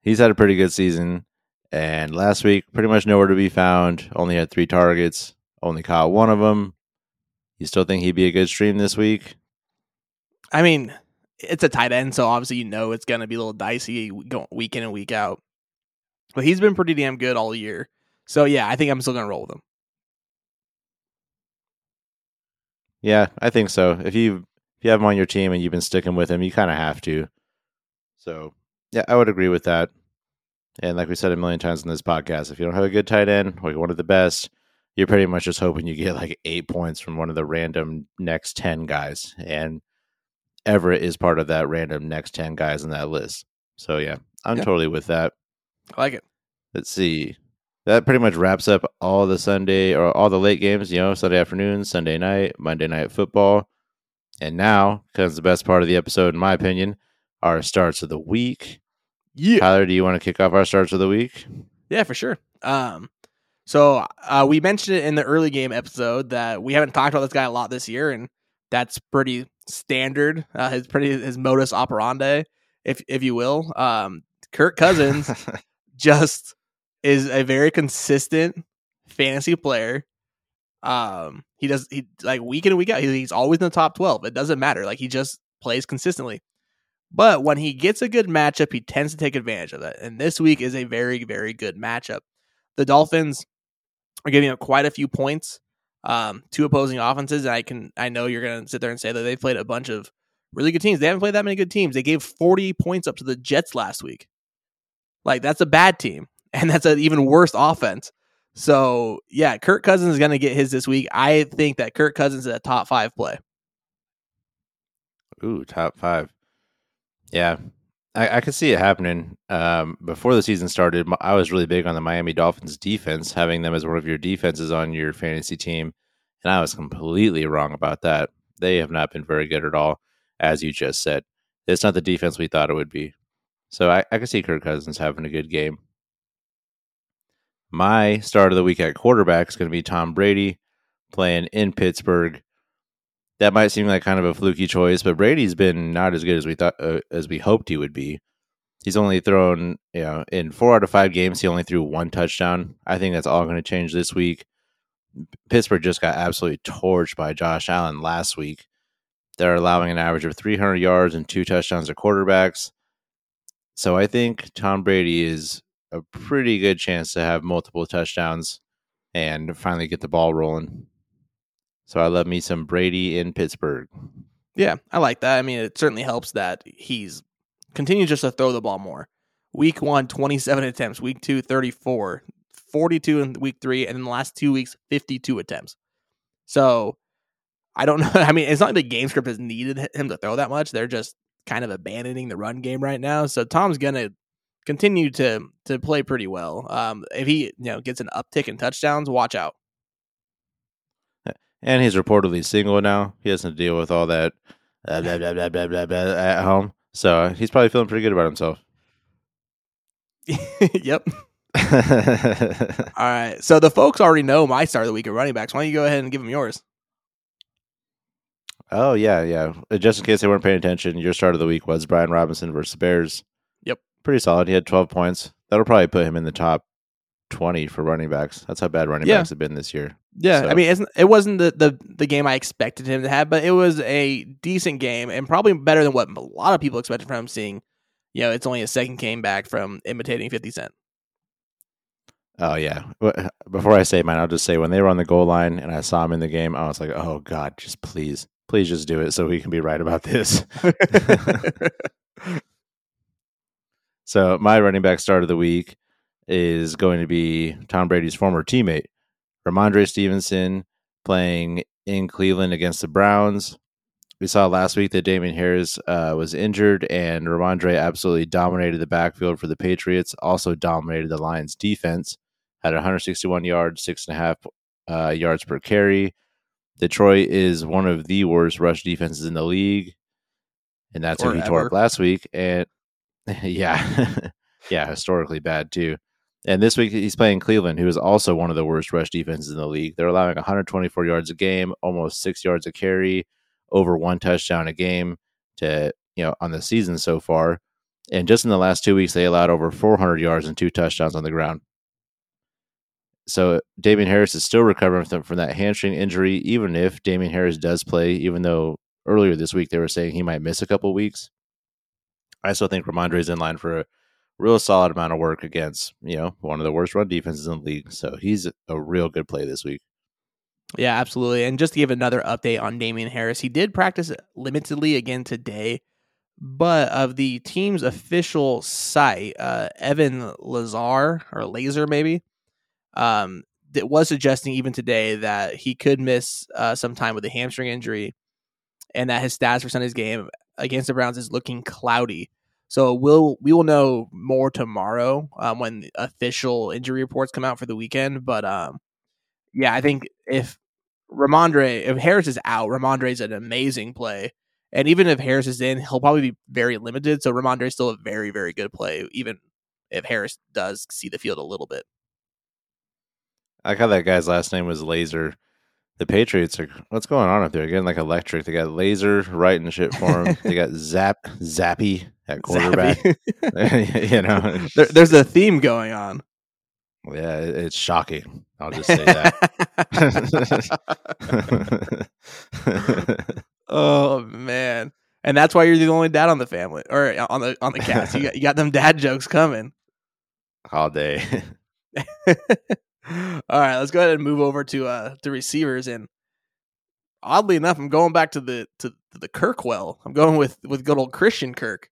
He's had a pretty good season, and last week pretty much nowhere to be found. Only had three targets. Only caught one of them. You still think he'd be a good stream this week? I mean, it's a tight end, so obviously you know it's gonna be a little dicey week in and week out. But he's been pretty damn good all year. So yeah, I think I'm still gonna roll with him. Yeah, I think so. If you if you have him on your team and you've been sticking with him, you kind of have to. So yeah, I would agree with that. And like we said a million times in this podcast, if you don't have a good tight end or you're one of the best, you're pretty much just hoping you get like eight points from one of the random next ten guys. And Everett is part of that random next ten guys in that list. So yeah, I'm Yeah. totally with that. I like it. Let's see. That pretty much wraps up all the Sunday or all the late games, you know, Sunday afternoon, Sunday night, Monday night football. And now comes the best part of the episode, in my opinion, our starts of the week. Yeah. Tyler, do you want to kick off our starts of the week? Yeah, for sure. Um, so uh, we mentioned it in the early game episode that we haven't talked about this guy a lot this year, and that's pretty standard. Uh, his pretty his modus operandi, if if you will. Um, Kirk Cousins just is a very consistent fantasy player. Um, he does he like week in and week out. He, he's always in the top twelve. It doesn't matter. Like he just plays consistently. But when he gets a good matchup, he tends to take advantage of that. And this week is a very, very good matchup. The Dolphins are giving up quite a few points um, to opposing offenses. And I can, I know you're going to sit there and say that they've played a bunch of really good teams. They haven't played that many good teams. They gave 40 points up to the Jets last week. Like that's a bad team, and that's an even worse offense. So yeah, Kirk Cousins is going to get his this week. I think that Kirk Cousins is a top five play. Ooh, top five. Yeah, I, I could see it happening. Um, before the season started, I was really big on the Miami Dolphins defense, having them as one of your defenses on your fantasy team, and I was completely wrong about that. They have not been very good at all, as you just said. It's not the defense we thought it would be. So I, I could see Kirk Cousins having a good game. My start of the week at quarterback is going to be Tom Brady playing in Pittsburgh that might seem like kind of a fluky choice, but Brady's been not as good as we thought uh, as we hoped he would be. He's only thrown, you know, in four out of five games, he only threw one touchdown. I think that's all going to change this week. Pittsburgh just got absolutely torched by Josh Allen last week. They're allowing an average of 300 yards and two touchdowns to quarterbacks. So I think Tom Brady is a pretty good chance to have multiple touchdowns and finally get the ball rolling. So I love me some Brady in Pittsburgh. Yeah, I like that. I mean, it certainly helps that he's continues just to throw the ball more. Week one, 27 attempts. Week two, 34. 42 in week three. And in the last two weeks, 52 attempts. So I don't know. I mean, it's not like the game script has needed him to throw that much. They're just kind of abandoning the run game right now. So Tom's gonna continue to to play pretty well. Um, if he you know gets an uptick in touchdowns, watch out. And he's reportedly single now. He doesn't deal with all that blah, blah, blah, blah, at home. So uh, he's probably feeling pretty good about himself. yep. all right. So the folks already know my start of the week of running backs. Why don't you go ahead and give them yours? Oh yeah, yeah. Uh, Just in case they weren't paying attention, your start of the week was Brian Robinson versus the Bears. Yep. Pretty solid. He had 12 points. That'll probably put him in the top 20 for running backs. That's how bad running Yeah. backs have been this year. Yeah, I So- mean, it's, it wasn't the, the the game I expected him to have, but it was a decent game and probably better than what a lot of people expected from him. Seeing, you know, it's only a second game back from imitating Fifty Cent. Oh yeah. Before I say mine, I'll just say when they were on the goal line and I saw him in the game, I was like, "Oh God, just please, please, just do it so we can be right about this." So my running back start of the week is going to be Tom Brady's former teammate, Rhamondre Stevenson, playing in Cleveland against the Browns. We saw last week that Damien Harris uh, was injured, and Rhamondre absolutely dominated the backfield for the Patriots. Also dominated the Lions' defense. Had 161 yards, six and a half uh, yards per carry. Detroit is one of the worst rush defenses in the league, and that's Or who he tore up last week. And yeah, yeah, historically bad too. And this week he's playing Cleveland, who is also one of the worst rush defenses in the league. They're allowing 124 yards a game, almost six yards a carry, over one touchdown a game to you know on the season so far. And just in the last two weeks, they allowed over 400 yards and two touchdowns on the ground. So Damien Harris is still recovering from, from that hamstring injury, even if Damien Harris does play, even though earlier this week they were saying he might miss a couple weeks. I still think Rhamondre is in line for a real solid amount of work against, you know, one of the worst run defenses in the league. So he's a real good play this week. Yeah, absolutely. And just to give another update on Damien Harris, he did practice limitedly again today, but of the team's official site, uh, Evan Lazar or Laser maybe, um, that was suggesting even today that he could miss uh, some time with a hamstring injury, and that his stats for Sunday's game against the Browns is looking cloudy. So we'll we will know more tomorrow um, when the official injury reports come out for the weekend. But um, yeah, I think if Rhamondre, if Harris is out, Rhamondre is an amazing play. And even if Harris is in, he'll probably be very limited. So Rhamondre is still a very, very good play, even if Harris does see the field a little bit. I like how that guy's last name was Laser. The Patriots are what's going on up there? Getting like electric. They got Laser writing shit for him. they got Zap Zappy at quarterback. You know, there, there's a theme going on. yeah, it- it's shocking. I'll just say that. oh man. And that's why you're the only dad on the family or on the on the cast. You got you got them dad jokes coming. All day. All right, let's go ahead and move over to uh to receivers and oddly enough, I'm going back to the to, to the Kirkwell. I'm going with with good old Christian Kirk.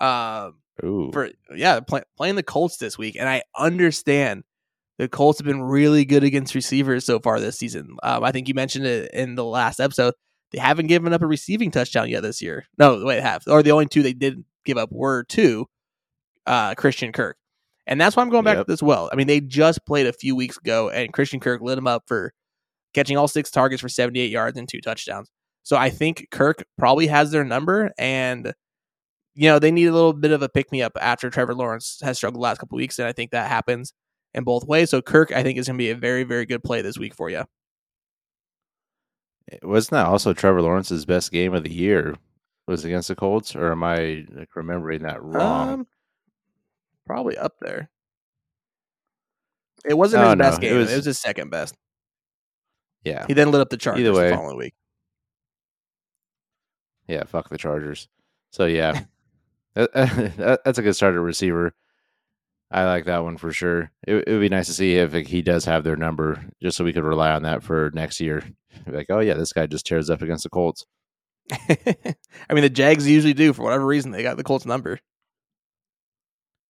Um Ooh. for yeah, play, playing the Colts this week, and I understand the Colts have been really good against receivers so far this season. Um, I think you mentioned it in the last episode. They haven't given up a receiving touchdown yet this year. No, wait, have or the only two they did give up were two, uh, Christian Kirk, and that's why I'm going back Yep. to this well. I mean, they just played a few weeks ago, and Christian Kirk lit him up for catching all six targets for 78 yards and two touchdowns. So I think Kirk probably has their number, and you know they need a little bit of a pick me up after Trevor Lawrence has struggled the last couple weeks, and I think that happens in both ways. So Kirk, I think, is going to be a very, very good play this week for you. Wasn't that also Trevor Lawrence's best game of the year? Was against the Colts, or am I like remembering that wrong? Um, probably up there. It wasn't Oh, his no, best game. It was, was- his second best. yeah, He then lit up the Chargers Either way. the following week. yeah. Fuck the Chargers. So yeah, that's a good start at receiver. I like that one for sure. It, it would be nice to see if he does have their number, just so we could rely on that for next year. Like, oh yeah, this guy just tears up against the Colts. I mean, the Jags usually do for whatever reason. They got the Colts number.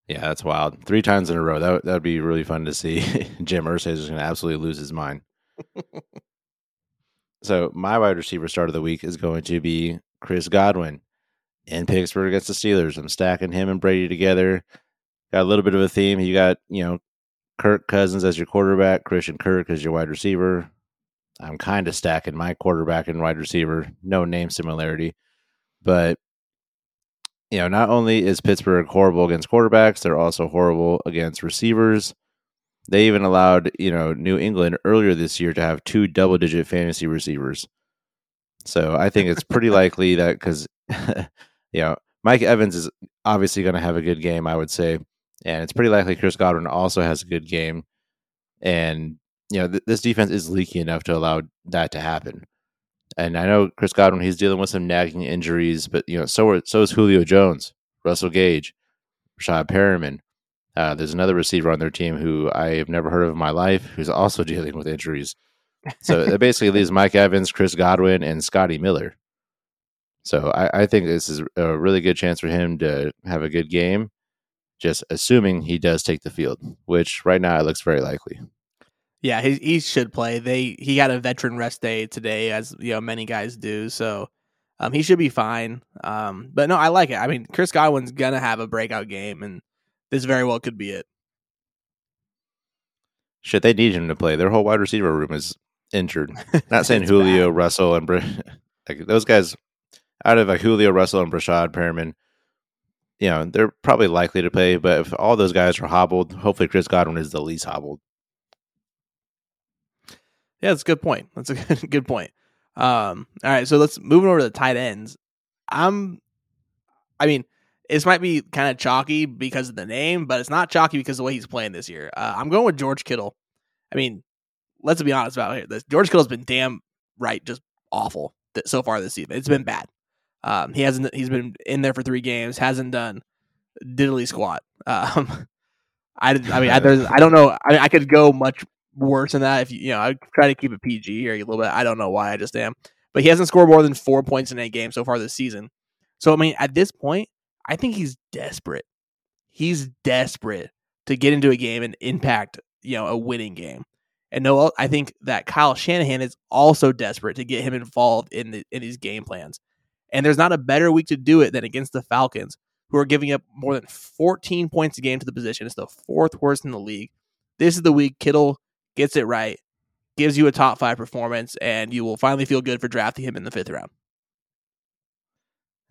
Yeah, that's wild. Three times in a row. That that would be really fun to see. Jim Irsay is just going to absolutely lose his mind. So my wide receiver start of the week is going to be Chris Godwin in Pittsburgh against the Steelers. I'm stacking him and Brady together. Got a little bit of a theme. You got, you know, Kirk Cousins as your quarterback, Christian Kirk as your wide receiver. I'm kind of stacking my quarterback and wide receiver. No name similarity. But, you know, not only is Pittsburgh horrible against quarterbacks, they're also horrible against receivers. They even allowed, you know, New England earlier this year to have two double digit fantasy receivers. So I think it's pretty likely that because, you know, Mike Evans is obviously going to have a good game, I would say. And it's pretty likely Chris Godwin also has a good game. And, you know, th- this defense is leaky enough to allow that to happen. And I know Chris Godwin, he's dealing with some nagging injuries, but, you know, so, are, so is Julio Jones, Russell Gage, Rashad Perriman. Uh, there's another receiver on their team who I have never heard of in my life who's also dealing with injuries. So it basically leaves Mike Evans, Chris Godwin, and Scotty Miller. So I, I, think this is a really good chance for him to have a good game, just assuming he does take the field, which right now it looks very likely. Yeah, he he should play. They he got a veteran rest day today, as you know many guys do. So um, he should be fine. Um, but no, I like it. I mean, Chris Godwin's gonna have a breakout game, and this very well could be it. Shit, they need him to play. Their whole wide receiver room is injured. Not saying Julio, bad. Russell, and Br- like those guys out of Julio, Russell, and Breshad Perriman, you know, they're probably likely to play. But if all those guys are hobbled, hopefully Chris Godwin is the least hobbled. Yeah, that's a good point. That's a good, point. Um, all right, so let's move over to the tight ends. I'm, I mean, this might be kind of chalky because of the name, but it's not chalky because of the way he's playing this year. Uh, I'm going with George Kittle. I mean, let's be honest about it. George Kittle's been damn right, just awful so far this season. It's been bad. Um, he hasn't. He's been in there for three games. Hasn't done diddly squat. Um, I, I mean, I, I don't know. I, I could go much worse than that if you, you know. I try to keep it PG here a little bit. I don't know why. I just am. But he hasn't scored more than four points in a game so far this season. So I mean, at this point, I think he's desperate. He's desperate to get into a game and impact, you know, a winning game. And no, I think that Kyle Shanahan is also desperate to get him involved in the, in his game plans. And there's not a better week to do it than against the Falcons, who are giving up more than 14 points a game to the position. It's the fourth worst in the league. This is the week Kittle gets it right, gives you a top five performance, and you will finally feel good for drafting him in the fifth round.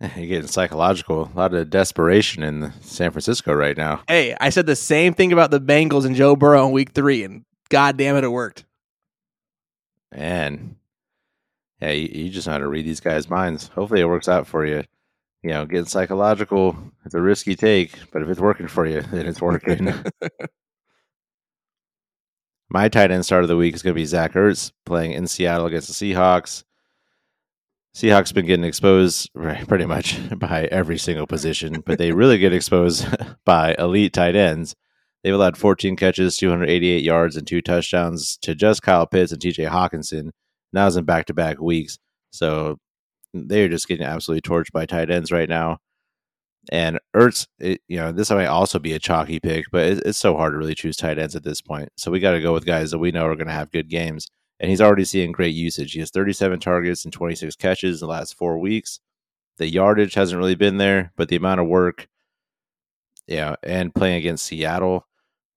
You're getting psychological. A lot of desperation in San Francisco right now. Hey, I said the same thing about the Bengals and Joe Burrow in week three, and god damn it, it worked. Man, yeah, you, you just know how to read these guys' minds. Hopefully, it works out for you. You know, getting psychological, it's a risky take, but if it's working for you, then it's working. My tight end start of the week is going to be Zach Ertz playing in Seattle against the Seahawks. Seahawks been getting exposed pretty much by every single position, but they really get exposed by elite tight ends. They've allowed 14 catches, 288 yards, and two touchdowns to just Kyle Pitts and TJ Hockenson. Now is in back to back weeks. So they're just getting absolutely torched by tight ends right now. And Ertz, it, you know, this might also be a chalky pick, but it, it's so hard to really choose tight ends at this point. So we got to go with guys that we know are going to have good games and he's already seeing great usage. He has 37 targets and 26 catches in the last four weeks. The yardage hasn't really been there, but the amount of work, yeah, and playing against Seattle,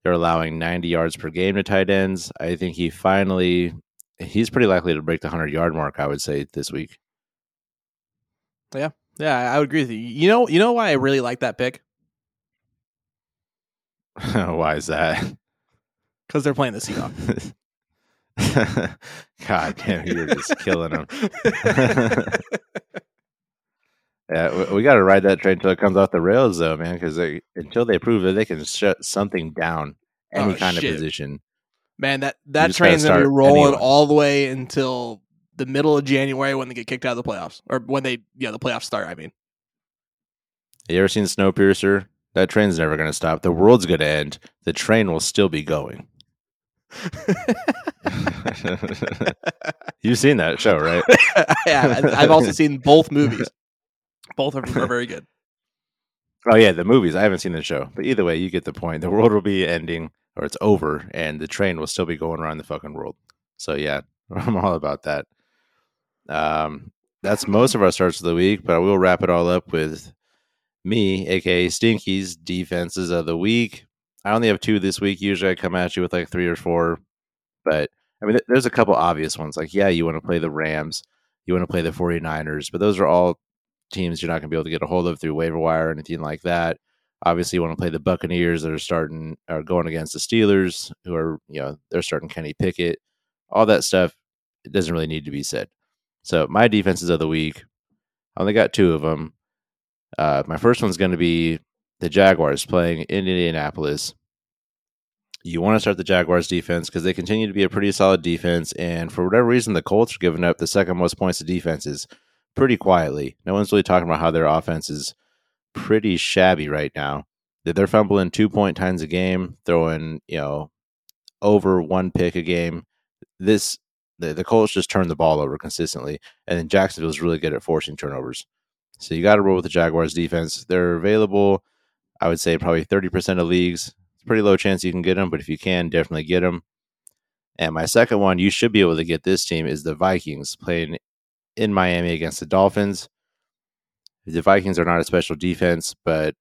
they're allowing 90 yards per game to tight ends. I think he finally, he's pretty likely to break the 100 yard mark, I would say, this week. Yeah, yeah, I would agree with you. You know, you know why I really like that pick? why is that? Because they're playing the Seahawks. God damn, you're just killing them. yeah, we, we got to ride that train until it comes off the rails, though, man. Because until they prove that they can shut something down, oh, any oh, kind shit. of position, man, that that train's gonna be rolling all the way until the middle of January when they get kicked out of the playoffs, or when they, yeah, the playoffs start. I mean, you ever seen Snowpiercer? That train's never going to stop. The world's going to end. The train will still be going. You've seen that show, right? yeah, I've also seen both movies. Both are, are very good. Oh yeah, the movies. I haven't seen the show, but either way, you get the point. The world will be ending, or it's over, and the train will still be going around the fucking world. So yeah, I'm all about that. Um, that's most of our starts of the week, but I will wrap it all up with me, aka Stinky's defenses of the week. I only have two this week. Usually I come at you with like three or four, but I mean, there's a couple obvious ones. Like, yeah, you want to play the Rams, you want to play the 49ers, but those are all teams you're not going to be able to get a hold of through waiver wire or anything like that. Obviously, you want to play the Buccaneers that are starting are going against the Steelers, who are you know they're starting Kenny Pickett. All that stuff it doesn't really need to be said. So my defenses of the week, I only got two of them. Uh, my first one's going to be the Jaguars playing in Indianapolis. You want to start the Jaguars defense because they continue to be a pretty solid defense, and for whatever reason, the Colts are giving up the second most points to defenses pretty quietly. No one's really talking about how their offense is pretty shabby right now. They're fumbling two point times a game, throwing you know over one pick a game. This the, the Colts just turn the ball over consistently, and then Jacksonville's really good at forcing turnovers. So you got to roll with the Jaguars defense. They're available, I would say, probably thirty percent of leagues. It's pretty low chance you can get them, but if you can, definitely get them. And my second one, you should be able to get this team is the Vikings playing in Miami against the Dolphins. The Vikings are not a special defense, but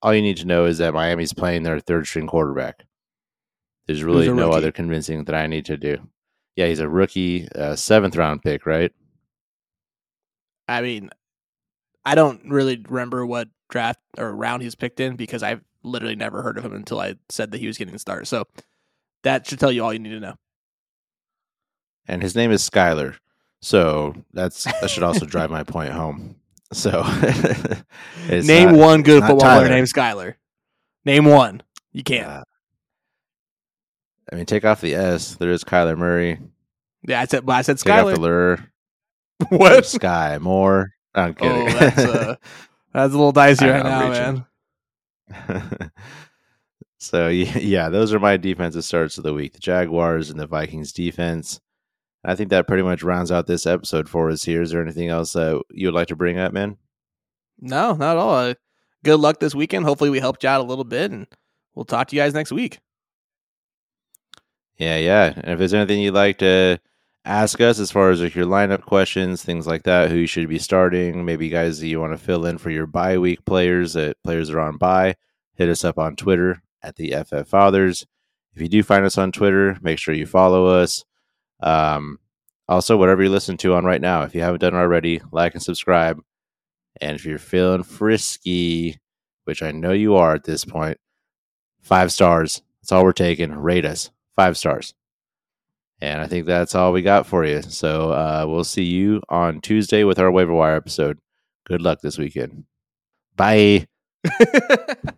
all you need to know is that Miami's playing their third string quarterback. There's really no other convincing that I need to do. Yeah, he's a rookie, uh, seventh round pick, right? I mean, I don't really remember what draft or round he's picked in because I've literally never heard of him until I said that he was getting the start. So that should tell you all you need to know. And his name is Skyler. So that's that should also drive my point home. So name not, one good football player named Skyler. Name one. You can't. Uh, I mean, take off the S. There is Kyler Murray. Yeah, I said. I said Skyler. Take off the lure. what? Skyy Moore. I'm kidding. Oh, that's, uh, that's a little dicey right now, man. so yeah, those are my defensive starts of the week: the Jaguars and the Vikings defense. I think that pretty much rounds out this episode for us here. Is there anything else that you would like to bring up, man? No, not at all. Uh, good luck this weekend. Hopefully, we helped you out a little bit, and we'll talk to you guys next week. Yeah, yeah. And if there's anything you'd like to ask us as far as like your lineup questions, things like that, who you should be starting, maybe guys that you want to fill in for your bye week players that players are on bye, hit us up on Twitter at the FF Fathers. If you do find us on Twitter, make sure you follow us. Um, also, whatever you listen to on right now, if you haven't done it already, like and subscribe. And if you're feeling frisky, which I know you are at this point, five stars. That's all we're taking. Rate us five stars. And I think that's all we got for you. So uh, we'll see you on Tuesday with our waiver wire episode. Good luck this weekend. Bye.